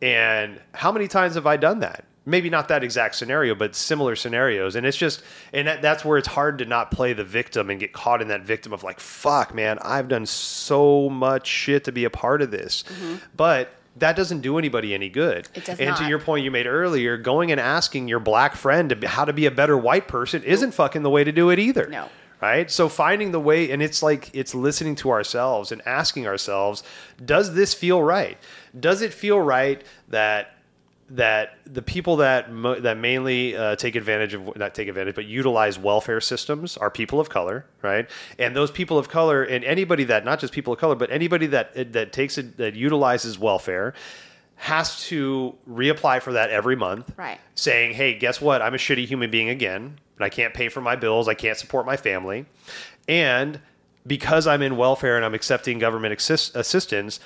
and how many times have I done that? Maybe not that exact scenario, but similar scenarios. And it's just, and that, that's where it's hard to not play the victim and get caught in that victim of like, fuck, man, I've done so much shit to be a part of this. Mm-hmm. But that doesn't do anybody any good. It does and not. to your point you made earlier, going and asking your black friend to, how to be a better white person isn't fucking the way to do it either. No. Right? So finding the way, and it's like it's listening to ourselves and asking ourselves, does this feel right? Does it feel right that that the people that mo- that mainly uh, take advantage of not take advantage but utilize welfare systems are people of color right? And those people of color and anybody that not just people of color but anybody that that takes it that utilizes welfare has to reapply for that every month right. saying hey guess what? I'm a shitty human being again and i can't pay for my bills i can't support my family. And because i'm in welfare and i'm accepting government assist- assistance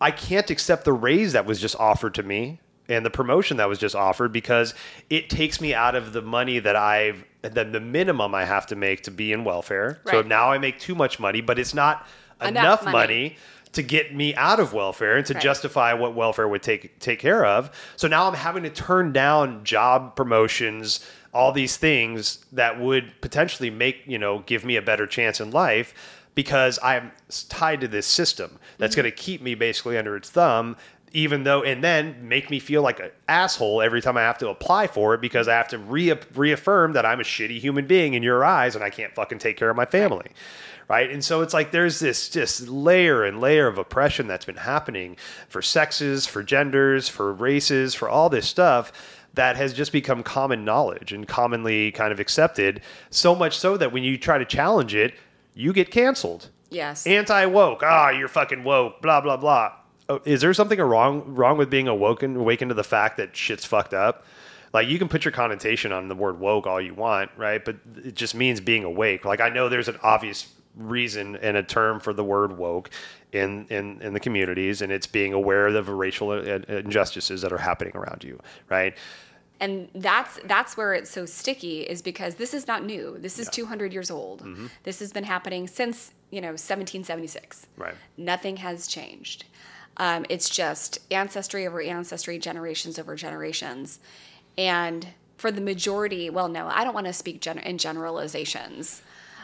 I can't accept the raise that was just offered to me and the promotion that was just offered because it takes me out of the money that I've the, the minimum I have to make to be in welfare. Right. So now I make too much money, but it's not enough, enough money. money. to get me out of welfare and to right. justify what welfare would take take care of. So now I'm having to turn down job promotions, all these things that would potentially make, you know, give me a better chance in life because I'm tied to this system that's mm-hmm. going to keep me basically under its thumb. Even though, and then make me feel like an asshole every time I have to apply for it because I have to re- reaffirm that I'm a shitty human being in your eyes and I can't fucking take care of my family right? And so it's like there's this just layer and layer of oppression that's been happening for sexes, for genders, for races, for all this stuff that has just become common knowledge and commonly kind of accepted. So much so that when you try to challenge it, you get canceled. Yes. Anti woke. Ah, you're fucking woke. Blah blah blah. Oh, is there something wrong wrong with being awoken awakened to the fact that shit's fucked up? Like you can put your connotation on the word woke all you want, right? But it just means being awake. Like I know there's an obvious reason and a term for the word woke in in, in the communities, and it's being aware of the racial uh, injustices that are happening around you, right? and that's that's where it's so sticky is because this is not new this is 200 years old Mm-hmm. this has been happening since you know 1776 Right. nothing has changed um, it's just ancestry over ancestry generations over generations and for the majority well no i don't want to speak gen- in generalizations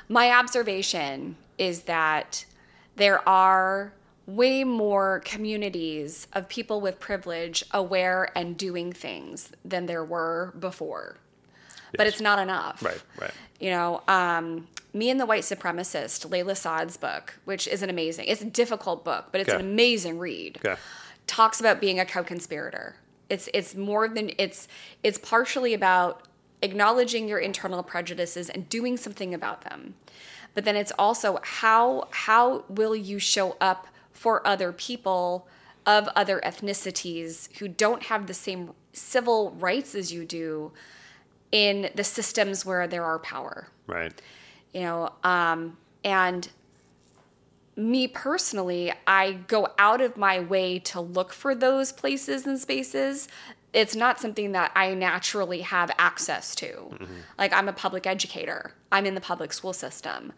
my observation is that there are way more communities of people with privilege aware and doing things than there were before. But it's not enough. Right, right. You know, um, Me and the White Supremacist, Layla Saad's book, which is an amazing, it's a difficult book, but it's Okay. an amazing read. Okay. Talks about being a co-conspirator. It's it's more than it's it's partially about acknowledging your internal prejudices and doing something about them. But then it's also how how will you show up for other people of other ethnicities who don't have the same civil rights as you do in the systems where there are power Right. You know um, and me personally i go out of my way to look for those places and spaces. It's not something that i naturally have access to. Like i'm a public educator. I'm in the public school system.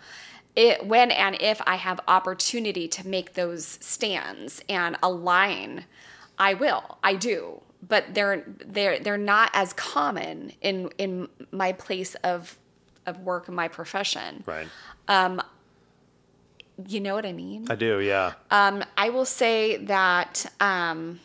It, when and if i have opportunity to make those stands and align i will. I do. But they're they're they're not as common in in my place of of work and my profession Right. you know what I mean? I do. Yeah. Um, I will say that um,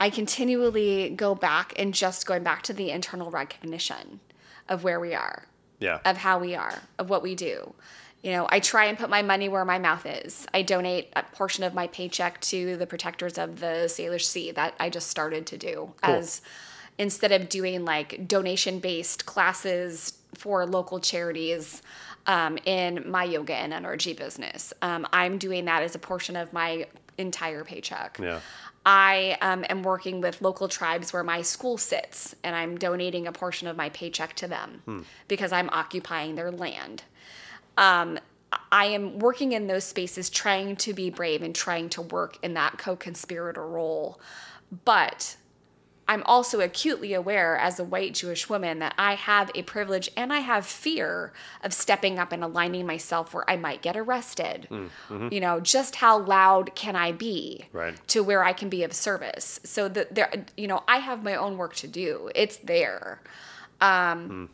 I continually go back and just going back to the internal recognition of where we are, yeah. of how we are, of what we do. You know, I try and put my money where my mouth is. I donate a portion of my paycheck to the protectors of the Salish Sea that I just started to do Cool. as instead of doing like donation based classes for local charities um, in my yoga and energy business. Um, I'm doing that as a portion of my entire paycheck. Yeah. I um, am working with local tribes where my school sits, and I'm donating a portion of my paycheck to them because I'm occupying their land. Um, I am working in those spaces, trying to be brave and trying to work in that co conspirator role. But I'm also acutely aware as a white Jewish woman that I have a privilege and I have fear of stepping up and aligning myself where I might get arrested. Mm, mm-hmm. You know, just how loud can I be Right. to where I can be of service? So that there, you know, I have my own work to do. It's there. Um, mm.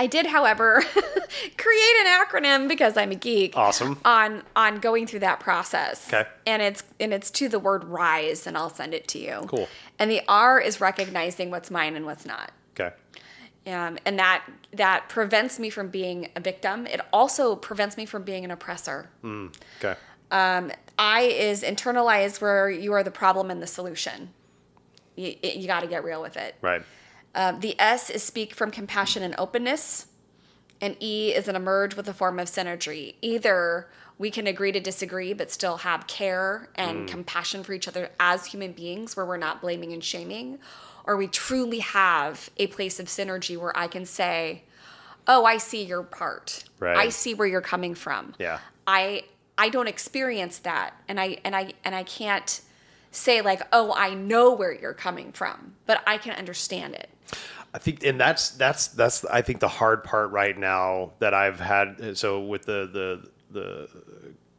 I did, however, *laughs* create an acronym because I'm a geek Awesome. on on going through that process. Okay. And it's and it's to the word rise, and I'll send it to you. Cool. And the R is recognizing what's mine and what's not. Okay. Um, and that that prevents me from being a victim. It also prevents me from being an oppressor. Okay. Um, I is internalized where you are the problem and the solution. You, you got to get real with it. Right. Uh, the S is speak from compassion and openness. And E is an emerge with a form of synergy. Either we can agree to disagree, but still have care and compassion for each other as human beings, where we're not blaming and shaming, or we truly have a place of synergy where I can say, "Oh, I see your part. Right. I see where you're coming from. Yeah. I I don't experience that, and I and I and I can't say like, "Oh, I know where you're coming from," but I can understand it." I think, and that's that's that's I think the hard part right now that I've had. So with the the the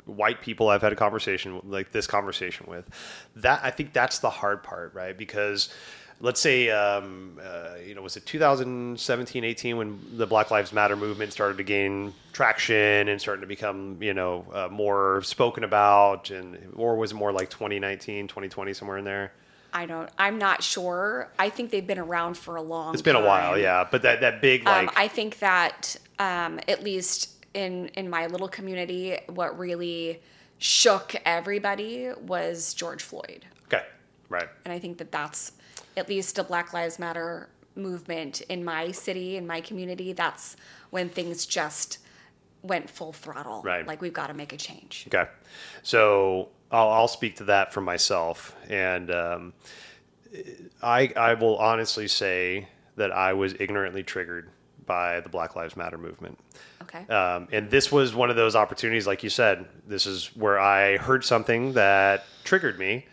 white people I've had a conversation like this conversation with, that I think that's the hard part, right? Because let's say, um, uh, you know, was it 2017, 18 when the Black Lives Matter movement started to gain traction and starting to become, you know, uh, more spoken about, and or was it more like 2019, 2020, somewhere in there? I don't. I'm not sure. I think they've been around for a long. It's been a while, yeah. But that that big like Um, I think that um, at least in in my little community, what really shook everybody was George Floyd, okay, right, and I think that that's at least a Black Lives Matter movement in my city, in my community. That's when things just went full throttle. Right. Like we've got to make a change. okay. So I'll I'll speak to that for myself, and um, I I will honestly say that I was ignorantly triggered by the Black Lives Matter movement. Okay. Um, and this was one of those opportunities, like you said, this is where I heard something that triggered me.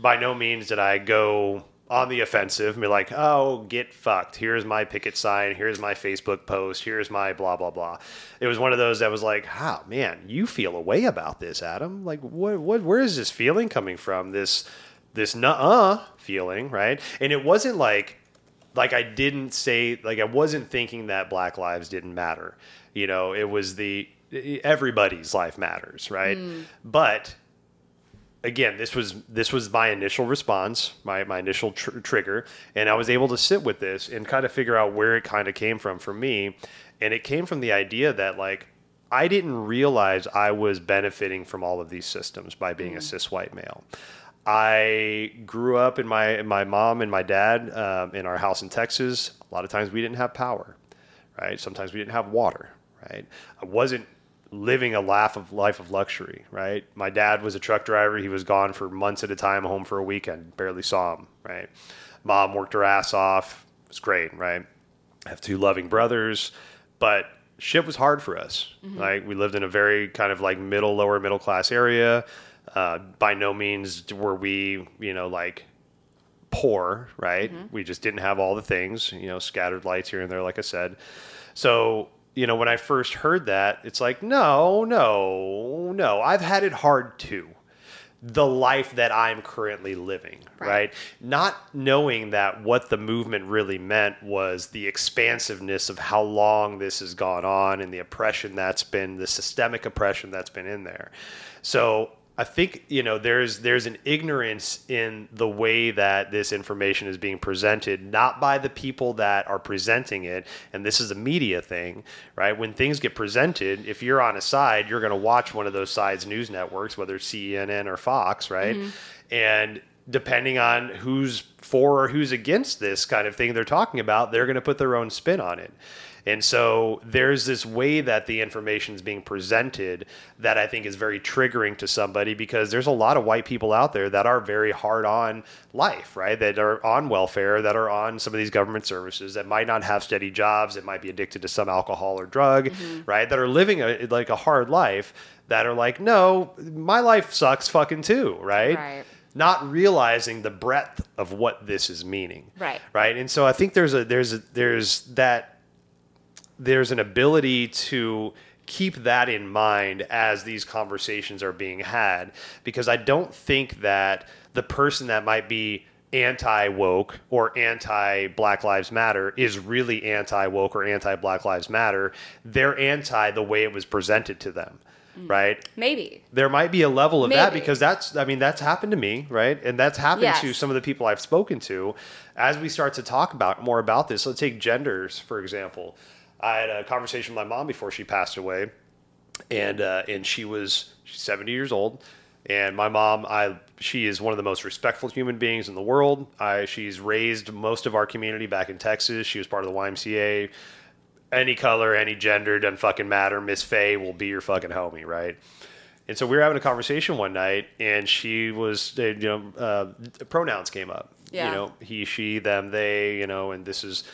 By no means did I go on the offensive and be like, oh, get fucked. Here's my picket sign. Here's my Facebook post. Here's my blah, blah, blah. It was one of those that was like, oh, man, you feel a way about this, Adam. Like, what, what, where is this feeling coming from? This, this nuh-uh feeling, right? And it wasn't like, like I didn't say like I wasn't thinking that black lives didn't matter. You know, it was the everybody's life matters, right? Mm. But again, this was this was my initial response, my my initial tr- trigger, and I was able to sit with this and kind of figure out where it kind of came from for me, and it came from the idea that like I didn't realize I was benefiting from all of these systems by being a cis white male. I grew up in my my mom and my dad um, in our house in Texas. A lot of times we didn't have power, right? Sometimes we didn't have water, right? I wasn't living a laugh of life of luxury, right? My dad was a truck driver. He was gone for months at a time, home for a weekend. Barely saw him, right? Mom worked her ass off. It was great, right? I have two loving brothers, but shit was hard for us. Like we lived in a very kind of like middle, lower middle class area. Uh, by no means were we, you know, like poor, right? We just didn't have all the things, you know, scattered lights here and there, like I said. So, you know, when I first heard that, it's like, no, no, no, I've had it hard too. The life that I'm currently living, right. Right. Not knowing that what the movement really meant was the expansiveness of how long this has gone on and the oppression that's been, the systemic oppression that's been in there. So I think you know there's there's an ignorance in the way that this information is being presented, not by the people that are presenting it, and this is a media thing, right? When things get presented, if you're on a side, you're going to watch one of those sides news networks, whether it's CNN or Fox, right? Mm-hmm. And depending on who's for or who's against this kind of thing they're talking about, they're going to put their own spin on it. And so there's this way that the information is being presented that I think is very triggering to somebody because there's a lot of white people out there that are very hard on life, right? That are on welfare, that are on some of these government services, that might not have steady jobs, that might be addicted to some alcohol or drug, mm-hmm. right? That are living a, like a hard life that are like, no, my life sucks fucking too, right? Right. Not realizing the breadth of what this is meaning Right. right and so i think there's a there's a there's that there's an ability to keep that in mind as these conversations are being had because i don't think that the person that might be anti woke or anti black lives matter is really anti woke or anti black lives matter. They're anti the way it was presented to them mm. right? Maybe. there might be a level of that because that's i mean that's happened to me right? And that's happened to some of the people i've spoken to. As we start to talk about more about this let's take genders for example i had a conversation with my mom before she passed away and uh, and she was she's 70 years old and my mom i she is one of the most respectful human beings in the world I, she's raised most of our community back in texas she was part of the ymca any color, any gender, doesn't fucking matter. Miss Faye will be your fucking homie, right? And so we were having a conversation one night, and she was, uh, you know, uh, pronouns came up. Yeah. You know, he, she, them, they, you know, and this is,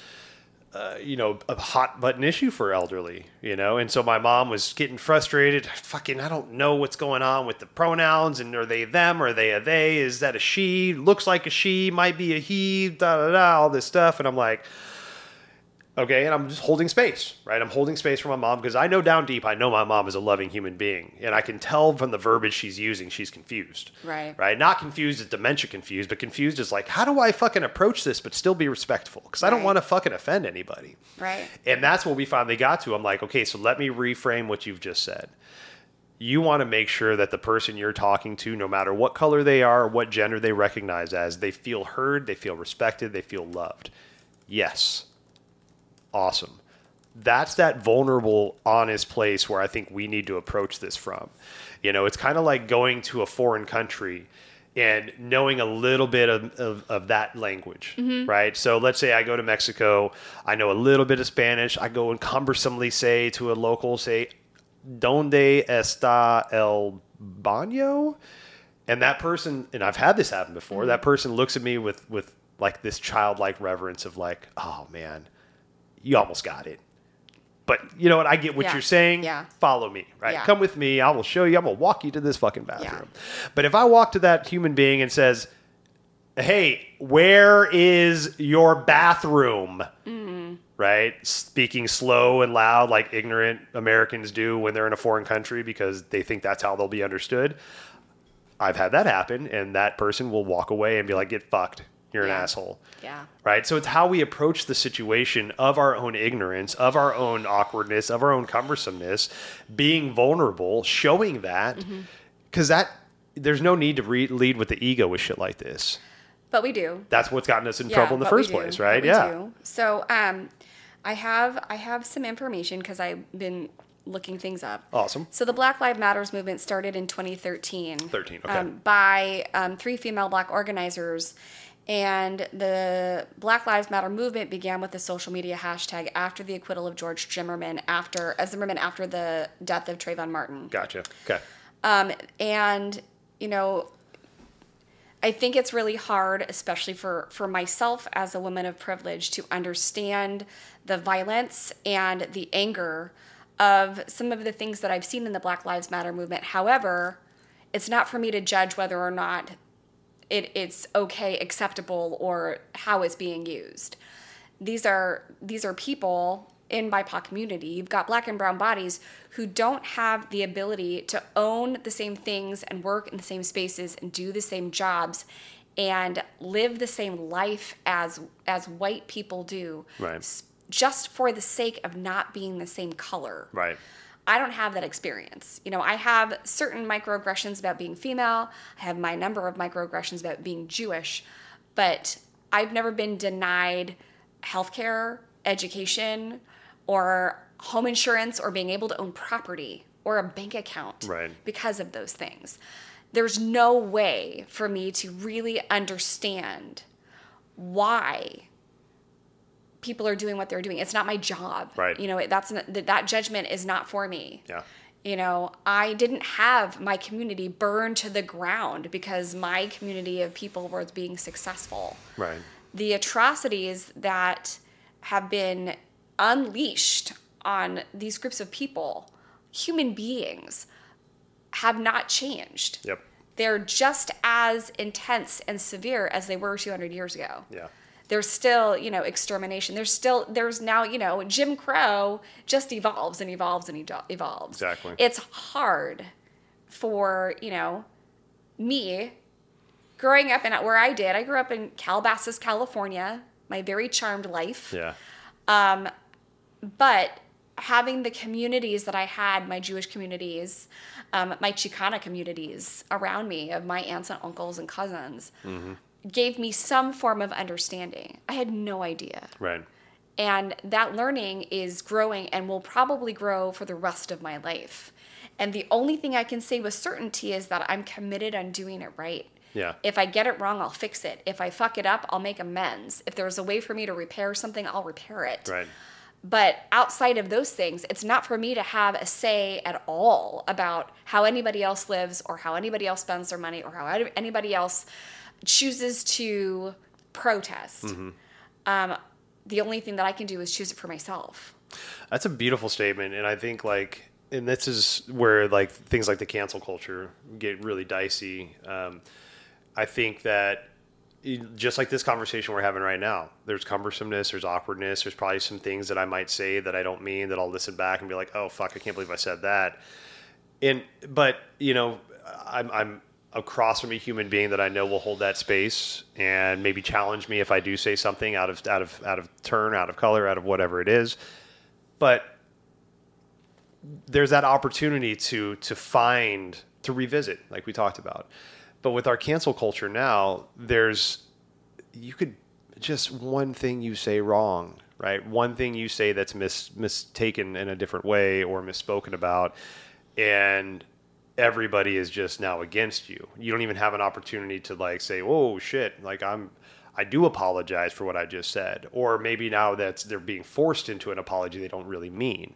uh, you know, a hot button issue for elderly, you know? And so my mom was getting frustrated. Fucking, I don't know what's going on with the pronouns, and are they them? Are they a they? Is that a she? Looks like a she, might be a he, da da da, all this stuff. And I'm like, Okay, and I'm just holding space, right? I'm holding space for my mom because I know down deep, I know my mom is a loving human being, and I can tell from the verbiage she's using, she's confused. Right. Right. Not confused as dementia confused, but confused as like, how do I fucking approach this but still be respectful? Because I don't Right. want to fucking offend anybody. Right. And that's what we finally got to. I'm like, okay, so let me reframe what you've just said. You want to make sure that the person you're talking to, no matter what color they are, what gender they recognize as, they feel heard, they feel respected, they feel loved. Yes. Awesome. That's that vulnerable, honest place where I think we need to approach this from. You know, it's kind of like going to a foreign country and knowing a little bit of, of, of that language, mm-hmm. right? So let's say I go to Mexico, I know a little bit of Spanish, I go and cumbersomely say to a local, say, Donde está el baño? And that person, and I've had this happen before, mm-hmm. that person looks at me with, with like this childlike reverence of like, oh man, you almost got it. But you know what? I get what Yeah. you're saying. Yeah. Follow me, right? Yeah. Come with me. I will show you. I'm gonna walk you to this fucking bathroom. Yeah. But if I walk to that human being and says, "Hey, where is your bathroom?" Mm-hmm. Right? Speaking slow and loud, like ignorant Americans do when they're in a foreign country because they think that's how they'll be understood. I've had that happen, and that person will walk away and be like, "Get fucked. You're an asshole." Yeah. right? So it's how we approach the situation of our own ignorance, of our own awkwardness, of our own cumbersomeness, being vulnerable, showing that, Mm-hmm. because that there's no need to re- lead with the ego with shit like this. But we do. That's what's gotten us in Yeah, trouble in the first place, right? Yeah. do. So um, I have I have some information because I've been looking things up. Awesome. So the Black Lives Matters movement started in 2013. 13, okay. Um, by um, three female black organizers. And the Black Lives Matter movement began with the social media hashtag after the acquittal of George Zimmerman after uh, Zimmerman after the death of Trayvon Martin. Gotcha. Okay. Um, and you know, I think it's really hard, especially for for myself as a woman of privilege, to understand the violence and the anger of some of the things that I've seen in the Black Lives Matter movement. However, it's not for me to judge whether or not it, it's okay, acceptable, or how it's being used. These are these are people in BIPOC community. You've got black and brown bodies who don't have the ability to own the same things and work in the same spaces and do the same jobs and live the same life as as white people do. Right. Just for the sake of not being the same color. Right. I don't have that experience. You know, I have certain microaggressions about being female. I have my number of microaggressions about being Jewish, but I've never been denied healthcare, education, or home insurance or being able to own property or a bank account Right. because of those things. There's no way for me to really understand why people are doing what they're doing. It's not my job. Right. You know, that's that judgment is not for me. Yeah. You know, I didn't have my community burned to the ground because my community of people was being successful. Right. The atrocities that have been unleashed on these groups of people, human beings, have not changed. Yep. They're just as intense and severe as they were 200 years ago Yeah. There's still you know extermination there's still there's now you know jim crow just evolves and evolves and evolves Exactly. it's hard for you know me growing up in where i did i grew up in calabasas california my very charmed life Yeah. Um, but having the communities that I had, my Jewish communities, um, my Chicana communities around me of my aunts and uncles and cousins, gave me some form of understanding. I had no idea. Right. And that learning is growing and will probably grow for the rest of my life. And the only thing I can say with certainty is that I'm committed on doing it right. Yeah. If I get it wrong, I'll fix it. If I fuck it up, I'll make amends. If there's a way for me to repair something, I'll repair it. Right. But outside of those things, it's not for me to have a say at all about how anybody else lives or how anybody else spends their money or how anybody else chooses to protest. Um, the only thing that I can do is choose it for myself. That's a beautiful statement, and I think like, and this is where like things like the cancel culture get really dicey. Um, I think that just like this conversation we're having right now, there's cumbersomeness, there's awkwardness, there's probably some things that I might say that I don't mean that I'll listen back and be like, oh fuck, I can't believe I said that. And but you know, I'm I'm across from a human being that I know will hold that space and maybe challenge me if I do say something out of out of out of turn, out of color, out of whatever it is. But there's that opportunity to to find to revisit, like we talked about. But with our cancel culture now, there's you could just one thing you say wrong, right? One thing you say that's mis, mistaken in a different way or misspoken about, and everybody is just now against you. You don't even have an opportunity to like say, "Oh shit!" Like I'm, I do apologize for what I just said, or maybe now that they're being forced into an apology they don't really mean,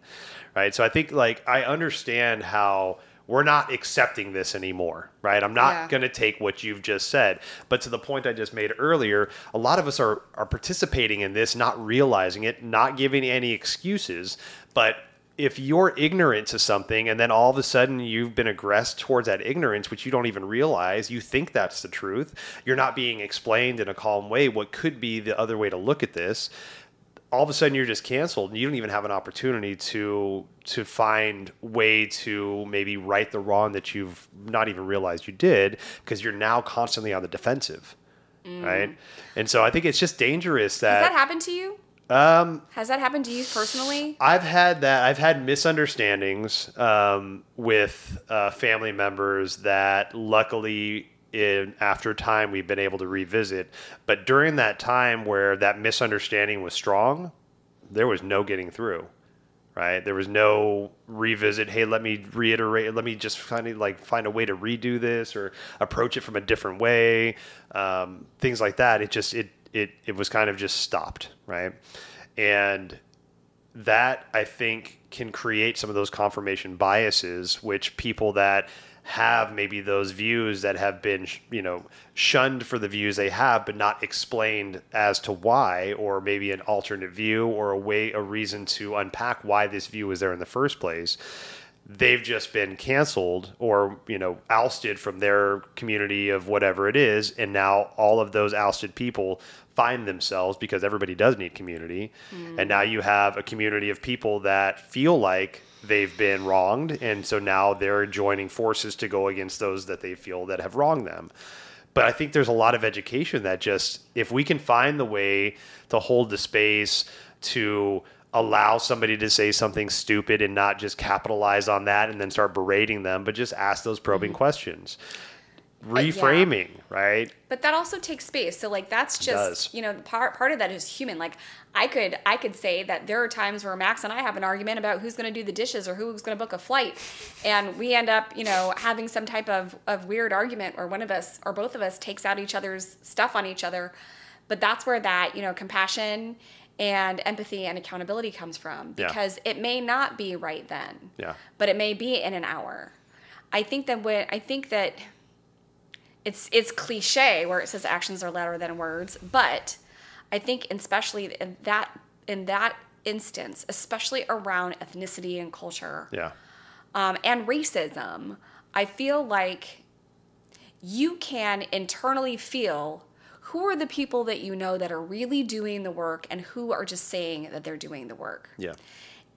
right? So I think like I understand how we're not accepting this anymore, right? I'm not Yeah. going to take what you've just said. But to the point I just made earlier, a lot of us are are participating in this, not realizing it, not giving any excuses, but if you're ignorant to something and then all of a sudden you've been aggressed towards that ignorance which you don't even realize you think that's the truth. You're not being explained in a calm way what could be the other way to look at this. All of a sudden you're just canceled and you don't even have an opportunity to to find way to maybe right the wrong that you've not even realized you did because you're now constantly on the defensive mm. right? And so i think it's just dangerous Has that that, happened to you? Um Has that happened to you personally? I've had that. I've had misunderstandings um, with uh, family members that luckily, in after time, we've been able to revisit. But during that time where that misunderstanding was strong, there was no getting through. Right? There was no revisit. Hey, let me reiterate. Let me just kind of like find a way to redo this or approach it from a different way. Um, things like that. It just it it it was kind of just stopped. Right? And that I think can create some of those confirmation biases, which people that have maybe those views that have been, you know, shunned for the views they have, but not explained as to why, or maybe an alternate view or a way, a reason to unpack why this view was there in the first place. They've just been canceled or, you know, ousted from their community of whatever it is. And now all of those ousted people find themselves because everybody does need community. And now mm. you have a community of people that feel like they've been wronged. And so now they're joining forces to go against those that they feel that have wronged them. But I think there's a lot of education that just, if we can find the way to hold the space to allow somebody to say something stupid and not just capitalize on that and then start berating them, but just ask those probing mm-hmm. questions. Reframing, right? But that also takes space. So like that's just you know part part of that is human. Like I could I could say that there are times where Max and I have an argument about who's going to do the dishes or who's going to book a flight, and we end up you know having some type of of weird argument where one of us or both of us takes out each other's stuff on each other. But that's where that you know compassion and empathy and accountability comes from Yeah. because it may not be right then Yeah. but it may be in an hour. I think that when I think that it's it's cliche where it says actions are louder than words, but I think especially in that in that instance, especially around ethnicity and culture Yeah. um, and racism, I feel like you can internally feel who are the people that you know that are really doing the work and who are just saying that they're doing the work. Yeah.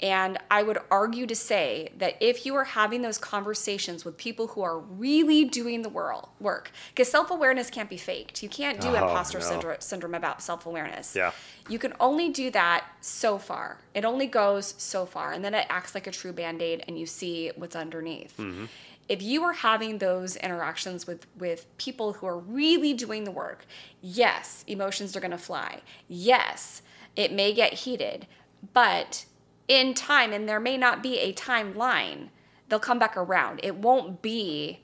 And I would argue to say that if you are having those conversations with people who are really doing the world work, because self awareness can't be faked. You can't do Oh, imposter no. syndrome, syndrome about self awareness. Yeah. You can only do that so far. It only goes so far. And then it acts like a true band aid and you see what's underneath. Mm-hmm. If you are having those interactions with, with people who are really doing the work, yes, emotions are going to fly. Yes, it may get heated, but in time, and there may not be a timeline, they'll come back around. It won't be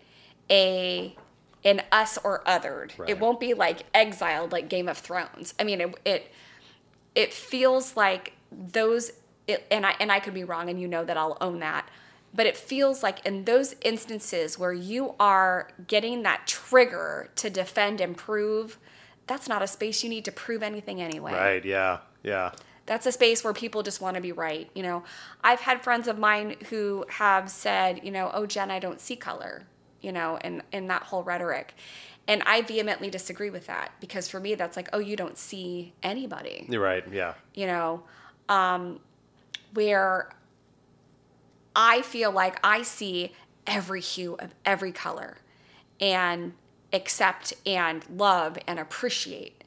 a an us or othered. Right. It won't be like exiled like Game of Thrones. I mean, it it, it feels like those it, and I and I could be wrong and you know that I'll own that. But it feels like in those instances where you are getting that trigger to defend and prove, that's not a space you need to prove anything anyway Right. Yeah. Yeah. That's a space where people just want to be right you know i've had friends of mine who have said you know oh jen i don't see color you know, and and that whole rhetoric. And I vehemently disagree with that because for me that's like, oh, you don't see anybody. You're right. Yeah. You know, um, where I feel like I see every hue of every color and accept and love and appreciate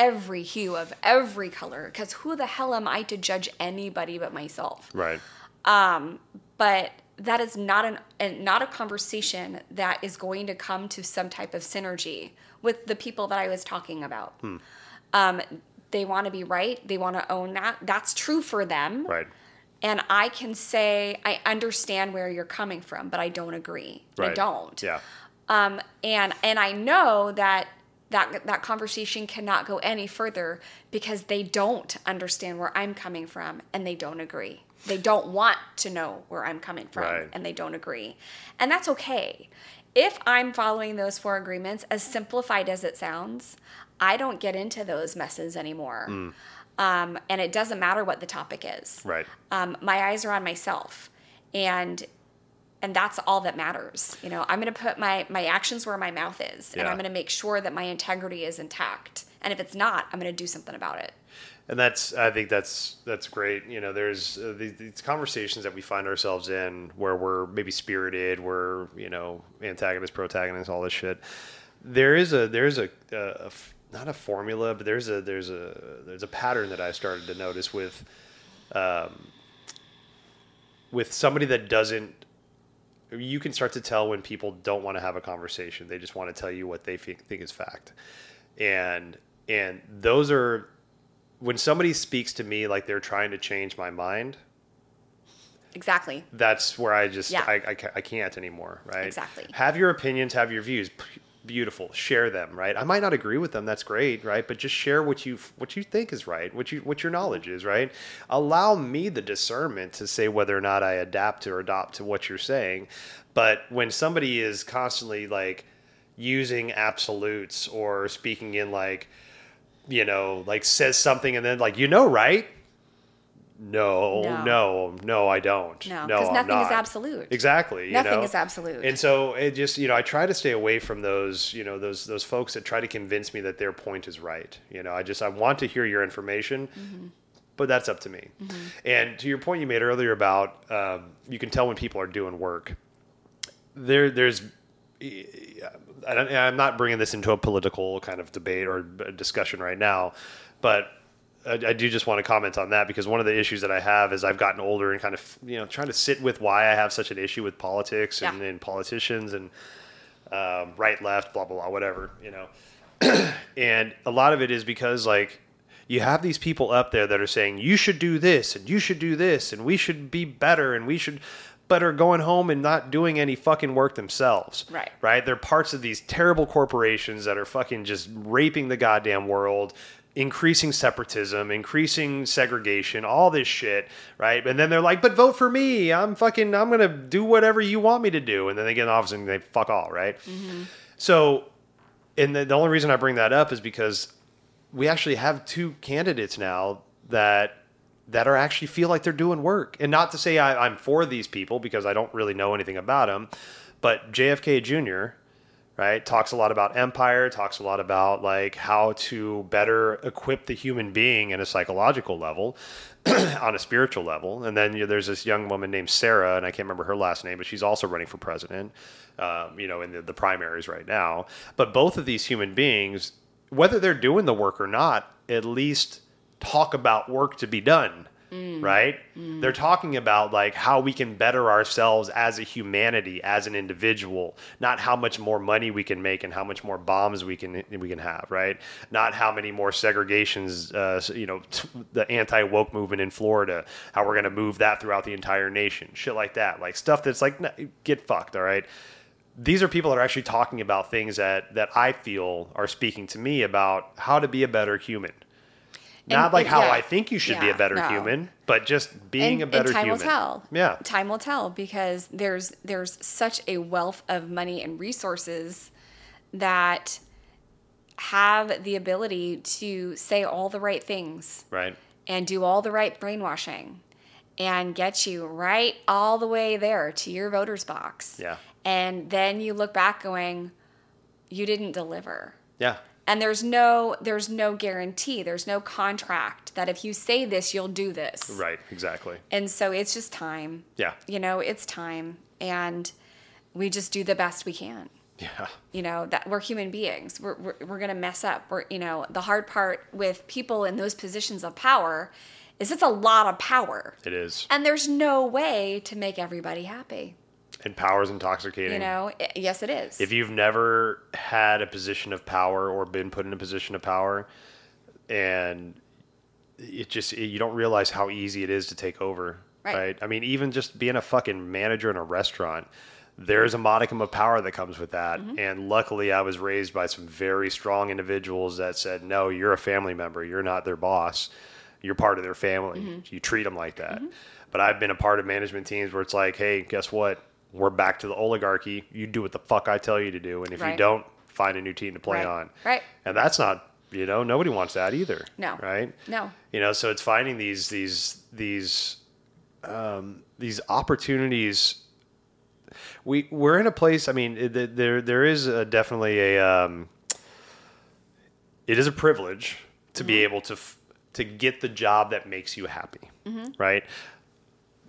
every hue of every color because who the hell am I to judge anybody but myself? Right. Um, But that is not an and not a conversation that is going to come to some type of synergy with the people that I was talking about. Hmm. Um, they want to be right. They want to own that. That's true for them. Right. And I can say I understand where you're coming from, but I don't agree. Right. I don't. Yeah. Um, and and I know that that that conversation cannot go any further because they don't understand where I'm coming from and they don't agree. They don't want to know where I'm coming from Right. and they don't agree. And that's okay. If I'm following those four agreements, as simplified as it sounds, I don't get into those messes anymore. Mm. Um, and it doesn't matter what the topic is Right. um, my eyes are on myself and and that's all that matters you know? I'm going to put my my actions where my mouth is and i'm going to make sure that my integrity is intact. And if it's not i'm going to do something about it. And that's i think that's that's great you know? There's uh, these, these conversations that we find ourselves in where we're maybe spirited we're you know antagonist protagonist all this shit. There is a there's a, a, a f- not a formula but there's a there's a there's a pattern that i started to notice with um, with somebody that doesn't you can start to tell when people don't want to have a conversation. They just want to tell you what they think, is fact. And and those are when somebody speaks to me like they're trying to change my mind exactly. that's where i just Yeah. I, I, I can't anymore right? Exactly. have your opinions have your views beautiful. Share them right? I might not agree with them that's great right? But just share what you what you think is right what you what your knowledge is right? Allow me the discernment to say whether or not i adapt or adopt to what you're saying. But when somebody is constantly like using absolutes or speaking in like you know like says something and then like you know right no, No. no, no, I don't. No, no, 'cause I'm nothing is absolute. Exactly. you Nothing know? is absolute. And so it just, you know, I try to stay away from those, you know, those those folks that try to convince me that their point is right. You know, I just I want to hear your information, Mm-hmm. but that's up to me. And to your point you made earlier about um, you can tell when people are doing work. There, there's I don't- I'm not bringing this into a political kind of debate or discussion right now, but I, I do just want to comment on that because one of the issues that I have is I've gotten older and kind of you know trying to sit with why I have such an issue with politics and, and politicians and um, right, left, blah blah blah, whatever you know. *clears throat* and a lot of it is because like you have these people up there that are saying you should do this and you should do this and we should be better and we should but are going home and not doing any fucking work themselves Right. right they're parts of these terrible corporations that are fucking just raping the goddamn world increasing separatism increasing segregation all this shit right and then they're like but vote for me i'm fucking i'm gonna do whatever you want me to do and then they get in office and they fuck all right? Mm-hmm. so and the, the only reason I bring that up is because we actually have two candidates now that that are actually feel like they're doing work. And not to say I, I'm for these people because I don't really know anything about them, but JFK Jr. Right, talks a lot about empire, talks a lot about like how to better equip the human being in a psychological level, *clears throat* on a spiritual level. And then you know, there's this young woman named Sarah, and I can't remember her last name, but she's also running for president, um, you know, in the, the primaries right now. But both of these human beings, whether they're doing the work or not, at least talk about work to be done. Right? They're talking about like how we can better ourselves as a humanity, as an individual, not how much more money we can make and how much more bombs we can we can have, right? Not how many more segregations, uh, you know, the anti woke movement in Florida, how we're going to move that throughout the entire nation, shit like that, like stuff that's like get fucked, all right? These are people that are actually talking about things that that I feel are speaking to me about how to be a better human. Not And- like how yeah, I think you should be a better no. human, but just being and, a better human. and time human. will tell. Yeah. time will tell because there's there's such a wealth of money and resources that have the ability to say all the right things Right. and do all the right brainwashing and get you right all the way there to your voter's box. Yeah. and then you look back going, you didn't deliver. Yeah. And there's no there's no guarantee. There's no contract that if you say this, you'll do this. Right. Exactly. And so it's just time. Yeah. You know, it's time. And we just do the best we can. Yeah. You know, that we're human beings. We're, we're, we're going to mess up. We're, you know, the hard part with people in those positions of power is it's a lot of power. It is. And there's no way to make everybody happy. And power is intoxicating. You know, I- yes, it is. if you've never had a position of power or been put in a position of power and it just you don't realize how easy it is to take over Right. right, i mean even just being a fucking manager in a restaurant there's a modicum of power that comes with that Mm-hmm. and luckily i was raised by some very strong individuals that said no you're a family member you're not their boss you're part of their family Mm-hmm. you treat them like that but i've been a part of management teams where it's like hey guess what we're back to the oligarchy. You do what the fuck i tell you to do. And if you don't find a new team to play Right. on. Right. and that's not you know nobody wants that either. No. right? No. you know so it's finding these these these um, these opportunities. We we're in a place i mean there there is a, definitely a um, it is a privilege to be able to f- to get the job that makes you happy. Right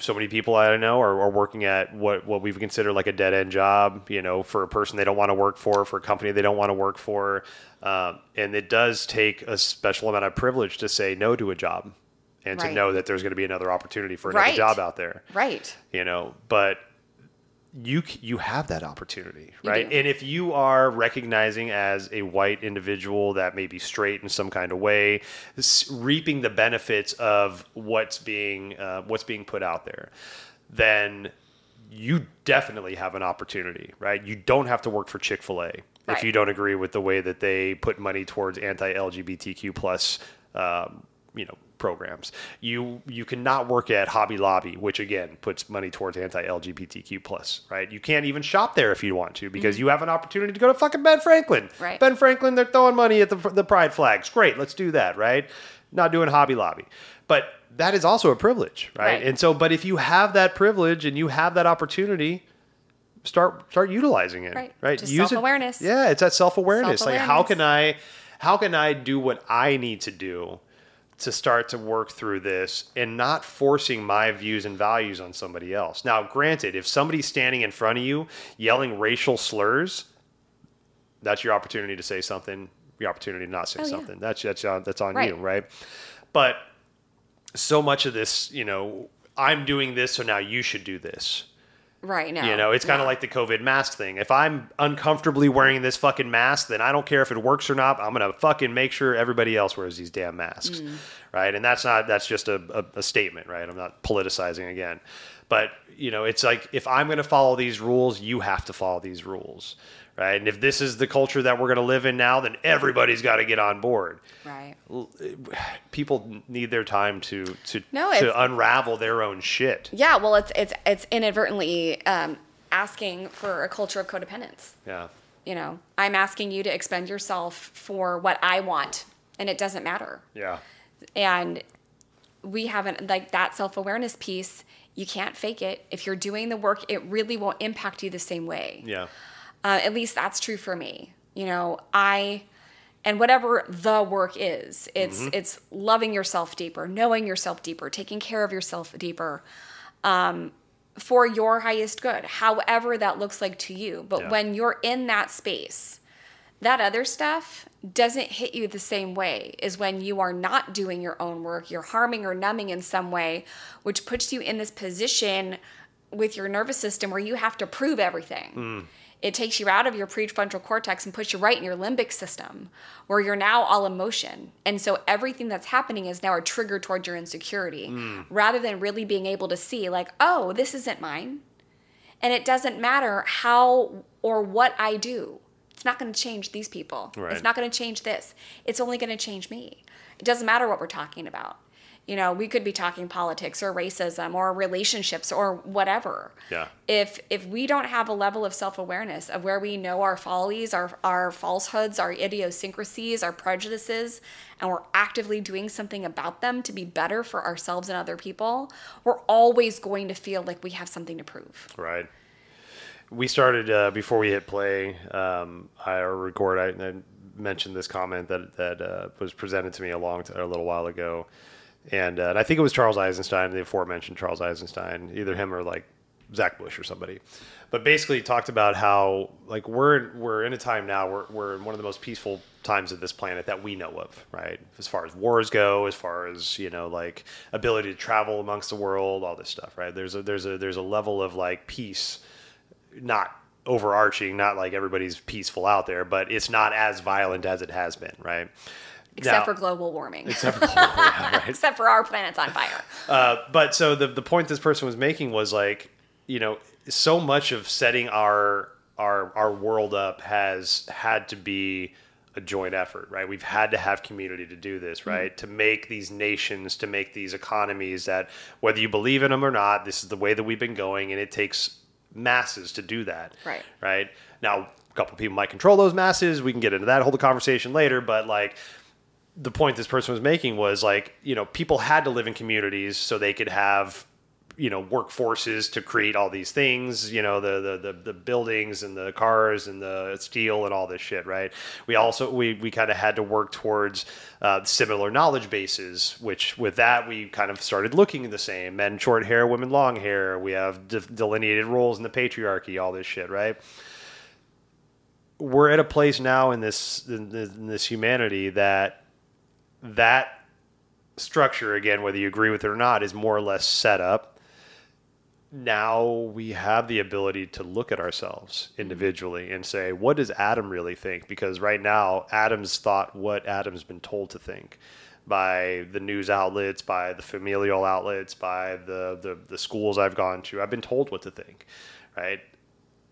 so many people I know are, are working at what, what we consider like a dead end job, you know, for a person they don't want to work for, for a company they don't want to work for. Um, and it does take a special amount of privilege to say no to a job and to know that there's going to be another opportunity for another Right. job out there, Right. you know, but you you have that opportunity, right? And if you are recognizing as a white individual that may be straight in some kind of way, reaping the benefits of what's being uh, what's being put out there, then you definitely have an opportunity, right? You don't have to work for Chick Fil A if you don't agree with the way that they put money towards anti-LGBTQ plus, um, you know, programs. You you cannot work at Hobby Lobby, which again puts money towards anti-LGBTQ plus, right? You can't even shop there if you want to because you have an opportunity to go to fucking Ben Franklin. Mm-hmm. Right. Ben Franklin, they're throwing money at the the pride flags. Great, let's do that, right? Not doing Hobby Lobby, but that is also a privilege, right? Right. And so, but if you have that privilege and you have that opportunity, start start utilizing it, Right. right? Just Use it- self-awareness. Yeah, it's that self awareness. Like, how can I, how can I do what I need to do to start to work through this and not forcing my views and values on somebody else? Now, granted, if somebody's standing in front of you yelling racial slurs, that's your opportunity to say something. Your opportunity to not say Oh, yeah. something. That's that's on, that's on Right. you, right? But so much of this, you know, I'm doing this, so now you should do this. Right. now. You know, it's kind of No. like the COVID mask thing. If I'm uncomfortably wearing this fucking mask, then I don't care if it works or not. I'm gonna fucking make sure everybody else wears these damn masks, Mm. right? And that's not that's just a, a, a statement, right? I'm not politicizing again, but you know, it's like if I'm gonna follow these rules, you have to follow these rules, right? And if this is the culture that we're gonna live in now, then everybody's got to get on board. Right. People need their time to to No, to unravel their own shit. Yeah. Well, it's it's it's inadvertently um, asking for a culture of codependence. Yeah. You know, I'm asking you to expend yourself for what I want, and it doesn't matter. Yeah. and we haven't like that self-awareness piece you can't fake it if you're doing the work it really won't impact you the same way Yeah. Uh, at least that's true for me you know i and whatever the work is it's it's loving yourself deeper knowing yourself deeper taking care of yourself deeper um, for your highest good however that looks like to you. But Yeah. when you're in that space that other stuff doesn't hit you the same way as when you are not doing your own work you're harming or numbing in some way which puts you in this position with your nervous system where you have to prove everything it takes you out of your prefrontal cortex and puts you right in your limbic system where you're now all emotion and so everything that's happening is now a trigger towards your insecurity mm. rather than really being able to see like oh this isn't mine and it doesn't matter how or what I do. It's not going to change these people. Right. It's not going to change this. It's only going to change me. It doesn't matter what we're talking about. You know, we could be talking politics or racism or relationships or whatever. Yeah. If if we don't have a level of self-awareness of where we know our follies, our our falsehoods, our idiosyncrasies, our prejudices, and we're actively doing something about them to be better for ourselves and other people, we're always going to feel like we have something to prove. Right. we started uh, before we hit play um, I or record. I, I mentioned this comment that that uh, was presented to me a long t- a little while ago, and, uh, and I think it was Charles Eisenstein, the aforementioned Charles Eisenstein, either him or like Zach Bush or somebody. But basically, talked about how like we're we're in a time now we're we're in one of the most peaceful times of this planet that we know of, right? As far as wars go, as far as you know, like ability to travel amongst the world, all this stuff, right? There's a there's a there's a level of like peace, not overarching, not like everybody's peaceful out there, but it's not as violent as it has been, right? Except for global warming. except for yeah, *laughs* right? Except for our planet's on fire. Uh, but so the the point this person was making was like, you know, so much of setting our our our world up has had to be a joint effort, right? We've had to have community to do this, right? To make these nations, to make these economies that whether you believe in them or not, this is the way that we've been going and it takes masses to do that. Right. Right? Now, a couple people might control those masses. We can get into that, hold the conversation later, but like the point this person was making was like you know people had to live in communities so they could have you know workforces to create all these things you know the, the the the buildings and the cars and the steel and all this shit right? We also we we kind of had to work towards uh, similar knowledge bases which with that we kind of started looking the same. Men short hair women long hair. We have de- delineated roles in the patriarchy all this shit right? We're at a place now in this in this, in this humanity that that structure again whether you agree with it or not is more or less set up. Now we have the ability to look at ourselves individually and say what does adam really think? Because right now adam's thought what adam's been told to think by the news outlets by the familial outlets by the, the, the schools i've gone to. I've been told what to think right?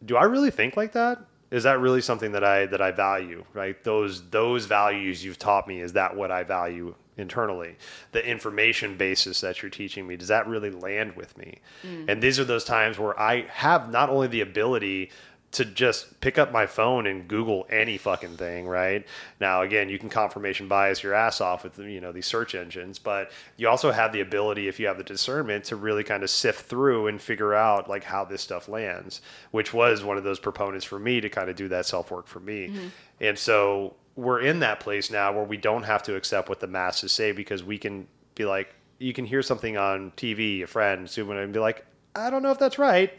Do I really think like that? Is that really something that I that I value? Right? Those those values you've taught me is that what I value internally? The information basis that you're teaching me does that really land with me? Mm. And these are those times where I have not only the ability to just pick up my phone and Google any fucking thing, right? Now, again, you can confirmation bias your ass off with you know these search engines, but you also have the ability, if you have the discernment, to really kind of sift through and figure out like how this stuff lands, which was one of those proponents for me to kind of do that self work for me. Mm-hmm. And so we're in that place now where we don't have to accept what the masses say because we can be like, you can hear something on TV, a friend, someone, and be like, I don't know if that's right.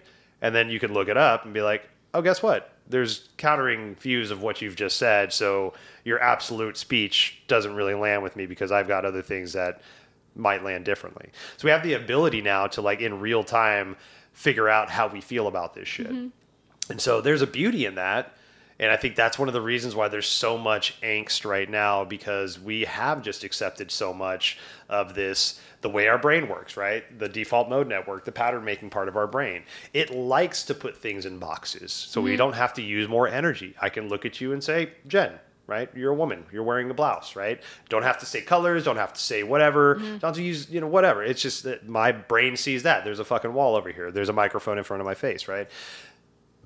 And then you can look it up and be like, oh, guess what? There's countering views of what you've just said. So your absolute speech doesn't really land with me because I've got other things that might land differently. So we have the ability now to, like, in real time, figure out how we feel about this shit. Mm-hmm. And so there's a beauty in that. And I think that's one of the reasons why there's so much angst right now because we have just accepted so much of this, the way our brain works, right? The default mode network, the pattern making part of our brain. It likes to put things in boxes. So we mm-hmm. don't have to use more energy. I can look at you and say, Jen, right? You're a woman. You're wearing a blouse, right? Don't have to say colors. Don't have to say whatever. Mm-hmm. Don't have to use, you know, whatever. It's just that my brain sees that. There's a fucking wall over here. There's a microphone in front of my face, right?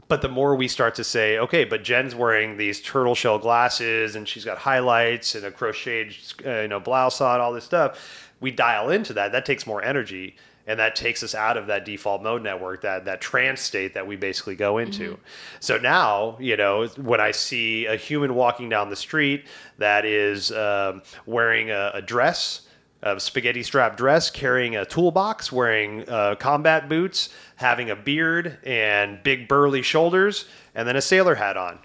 But the more we start to say, okay, but Jen's wearing these turtle shell glasses and she's got highlights and a crocheted, uh, you know, blouse on, all this stuff, we dial into that. That takes more energy, and that takes us out of that default mode network, that that trance state that we basically go into. So now, you know, when I see a human walking down the street that is um, wearing a, a dress a spaghetti strap dress, carrying a toolbox, wearing uh, combat boots, having a beard and big burly shoulders, and then a sailor hat on.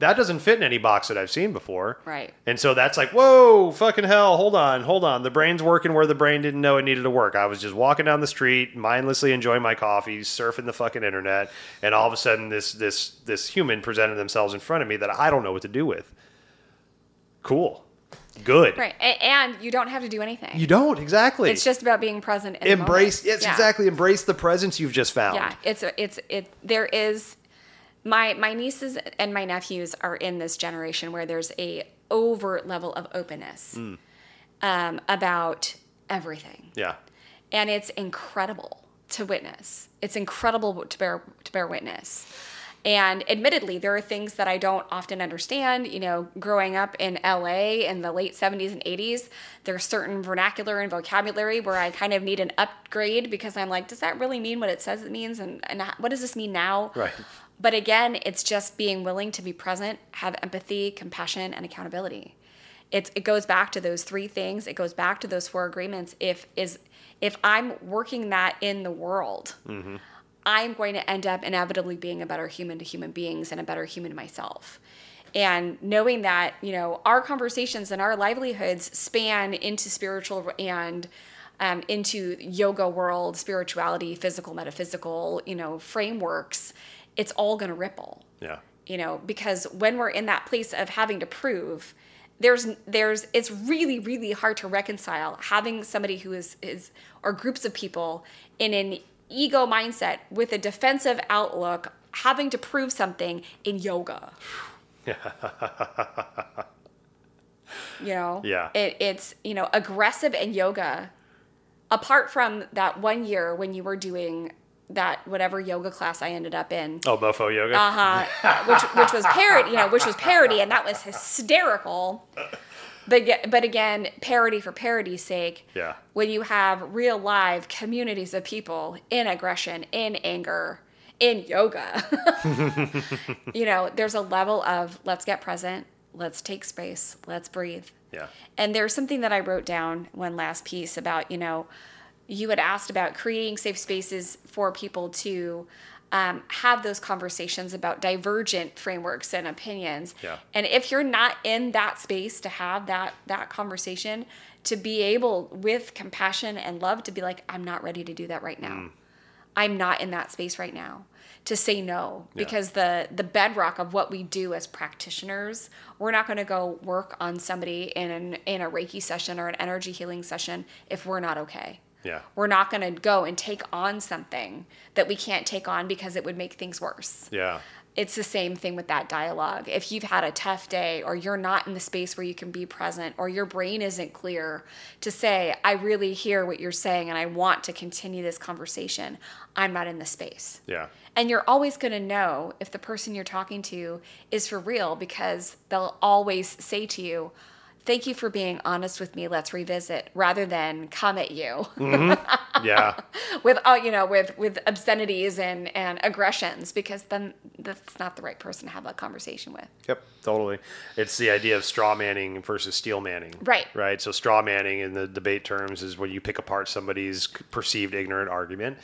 That doesn't fit in any box that I've seen before. Right. And so that's like, whoa, fucking hell, hold on, hold on. The brain's working where the brain didn't know it needed to work. I was just walking down the street, mindlessly enjoying my coffee, surfing the fucking internet, and all of a sudden this this this human presented themselves in front of me that I don't know what to do with. Cool. Good. Right. And you don't have to do anything. You don't exactly. it's just about being present the embrace. Yes, Yeah. exactly. Embrace the presence you've just found. Yeah, it's it's it. There is my my nieces and my nephews are in this generation where there's a overt level of openness Mm. um, about everything, Yeah. and it's incredible to witness. It's incredible to bear to bear witness. And admittedly, there are things that I don't often understand. You know, growing up in LA in the late 70s and 80s, there's certain vernacular and vocabulary where I kind of need an upgrade because I'm like, does that really mean what it says it means? And, and what does this mean now? Right. But again, it's just being willing to be present, have empathy, compassion, and accountability. It's, it goes back to those three things. It goes back to those four agreements. If is if I'm working that in the world, mm-hmm. I'm going to end up inevitably being a better human to human beings and a better human to myself. And knowing that, you know, our conversations and our livelihoods span into spiritual and um, into yoga world, spirituality, physical, metaphysical, you know, frameworks, it's all going to ripple Yeah. you know because when we're in that place of having to prove there's there's it's really really hard to reconcile having somebody who is is or groups of people in an ego mindset with a defensive outlook having to prove something in yoga. *laughs* You know? Yeah. it, it's you know aggressive in yoga apart from that one year when you were doing that whatever yoga class i ended up in. Oh, Mofo Yoga. uh-huh. Which which was *laughs* parody you know which was parody and that was hysterical but but again parody for parody's sake Yeah. when you have real live communities of people in aggression in anger in yoga *laughs* you know there's a level of let's get present let's take space let's breathe Yeah. and there's something that I wrote down one last piece about, you know, you had asked about creating safe spaces for people to um, have those conversations about divergent frameworks and opinions. Yeah. And if you're not in that space to have that that conversation, to be able with compassion and love to be like, I'm not ready to do that right now. Mm. I'm not in that space right now to say no because the the bedrock of what we do as practitioners we're not going to go work on somebody in an in a reiki session or an energy healing session if we're not okay Yeah. we're not going to go and take on something that we can't take on because it would make things worse Yeah. it's the same thing with that dialogue. If you've had a tough day or you're not in the space where you can be present or your brain isn't clear to say, I really hear what you're saying and I want to continue this conversation, I'm not in the space. Yeah. And you're always going to know if the person you're talking to is for real because they'll always say to you, Thank you for being honest with me. Let's revisit rather than come at you Yeah. *laughs* with uh, you know with with obscenities and and aggressions because then that's not the right person to have that conversation with. Yep, totally. It's the idea of straw manning versus steel manning. Right. Right. So straw manning in the debate terms is when you pick apart somebody's perceived ignorant argument.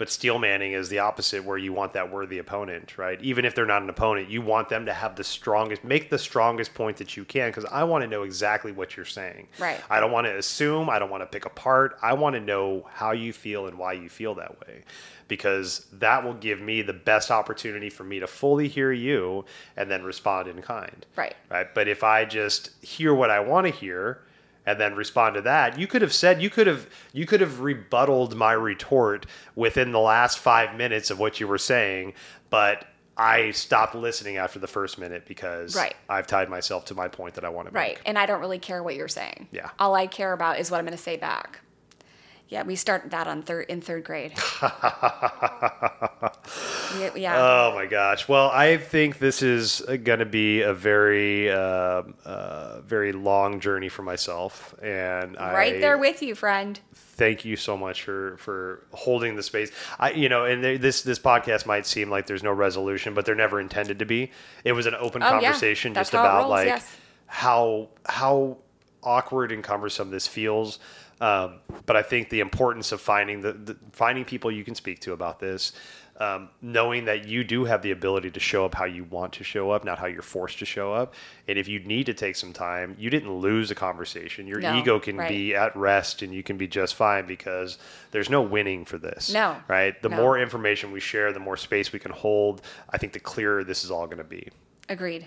But steel manning is the opposite, where you want that worthy opponent, right? Even if they're not an opponent, you want them to have the strongest, make the strongest point that you can, because I want to know exactly what you're saying. Right. I don't want to assume. I don't want to pick apart. I want to know how you feel and why you feel that way, because that will give me the best opportunity for me to fully hear you and then respond in kind. Right. Right. But if I just hear what I want to hear and then respond to that, you could have said you could have you could have rebutted my retort within the last five minutes of what you were saying, but I stopped listening after the first minute because Right. I've tied myself to my point that I want to make. Right. And I don't really care what you're saying. Yeah. All I care about is what I'm going to say back. Yeah, we start that on third in third grade. *laughs* yeah. yeah. Oh my gosh. Well, I think this is going to be a very, uh, uh, very long journey for myself, and right I, there with you, friend. thank you so much for for holding the space. I you know, and there- this this podcast might seem like there's no resolution, but there never intended to be. It was an open Oh, conversation That's just about rolls, like yes. how how awkward and cumbersome this feels. Um, but I think the importance of finding the, the finding people you can speak to about this. Um, knowing that you do have the ability to show up how you want to show up, not how you're forced to show up. And if you need to take some time, you didn't lose a conversation. Your No, ego can right. be at rest and you can be just fine because there's no winning for this. No. Right? The No. more information we share, the more space we can hold, I think the clearer this is all going to be. Agreed.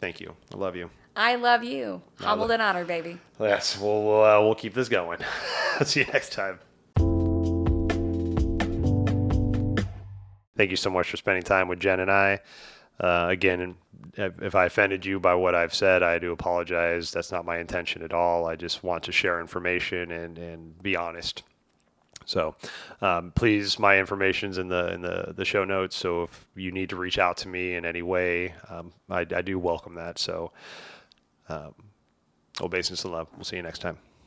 Thank you. I love you. I love you. Humbled and honored, baby. Yes, we'll, we'll, uh, we'll keep this going. *laughs* See you next time. Thank you so much for spending time with Jen and I. Uh, again, if if I offended you by what I've said, I do apologize. That's not my intention at all. I just want to share information and, and be honest. So, um, please, my information's in the in the, the show notes. So if you need to reach out to me in any way, um, I, I do welcome that. So, um, and love. We'll see you next time.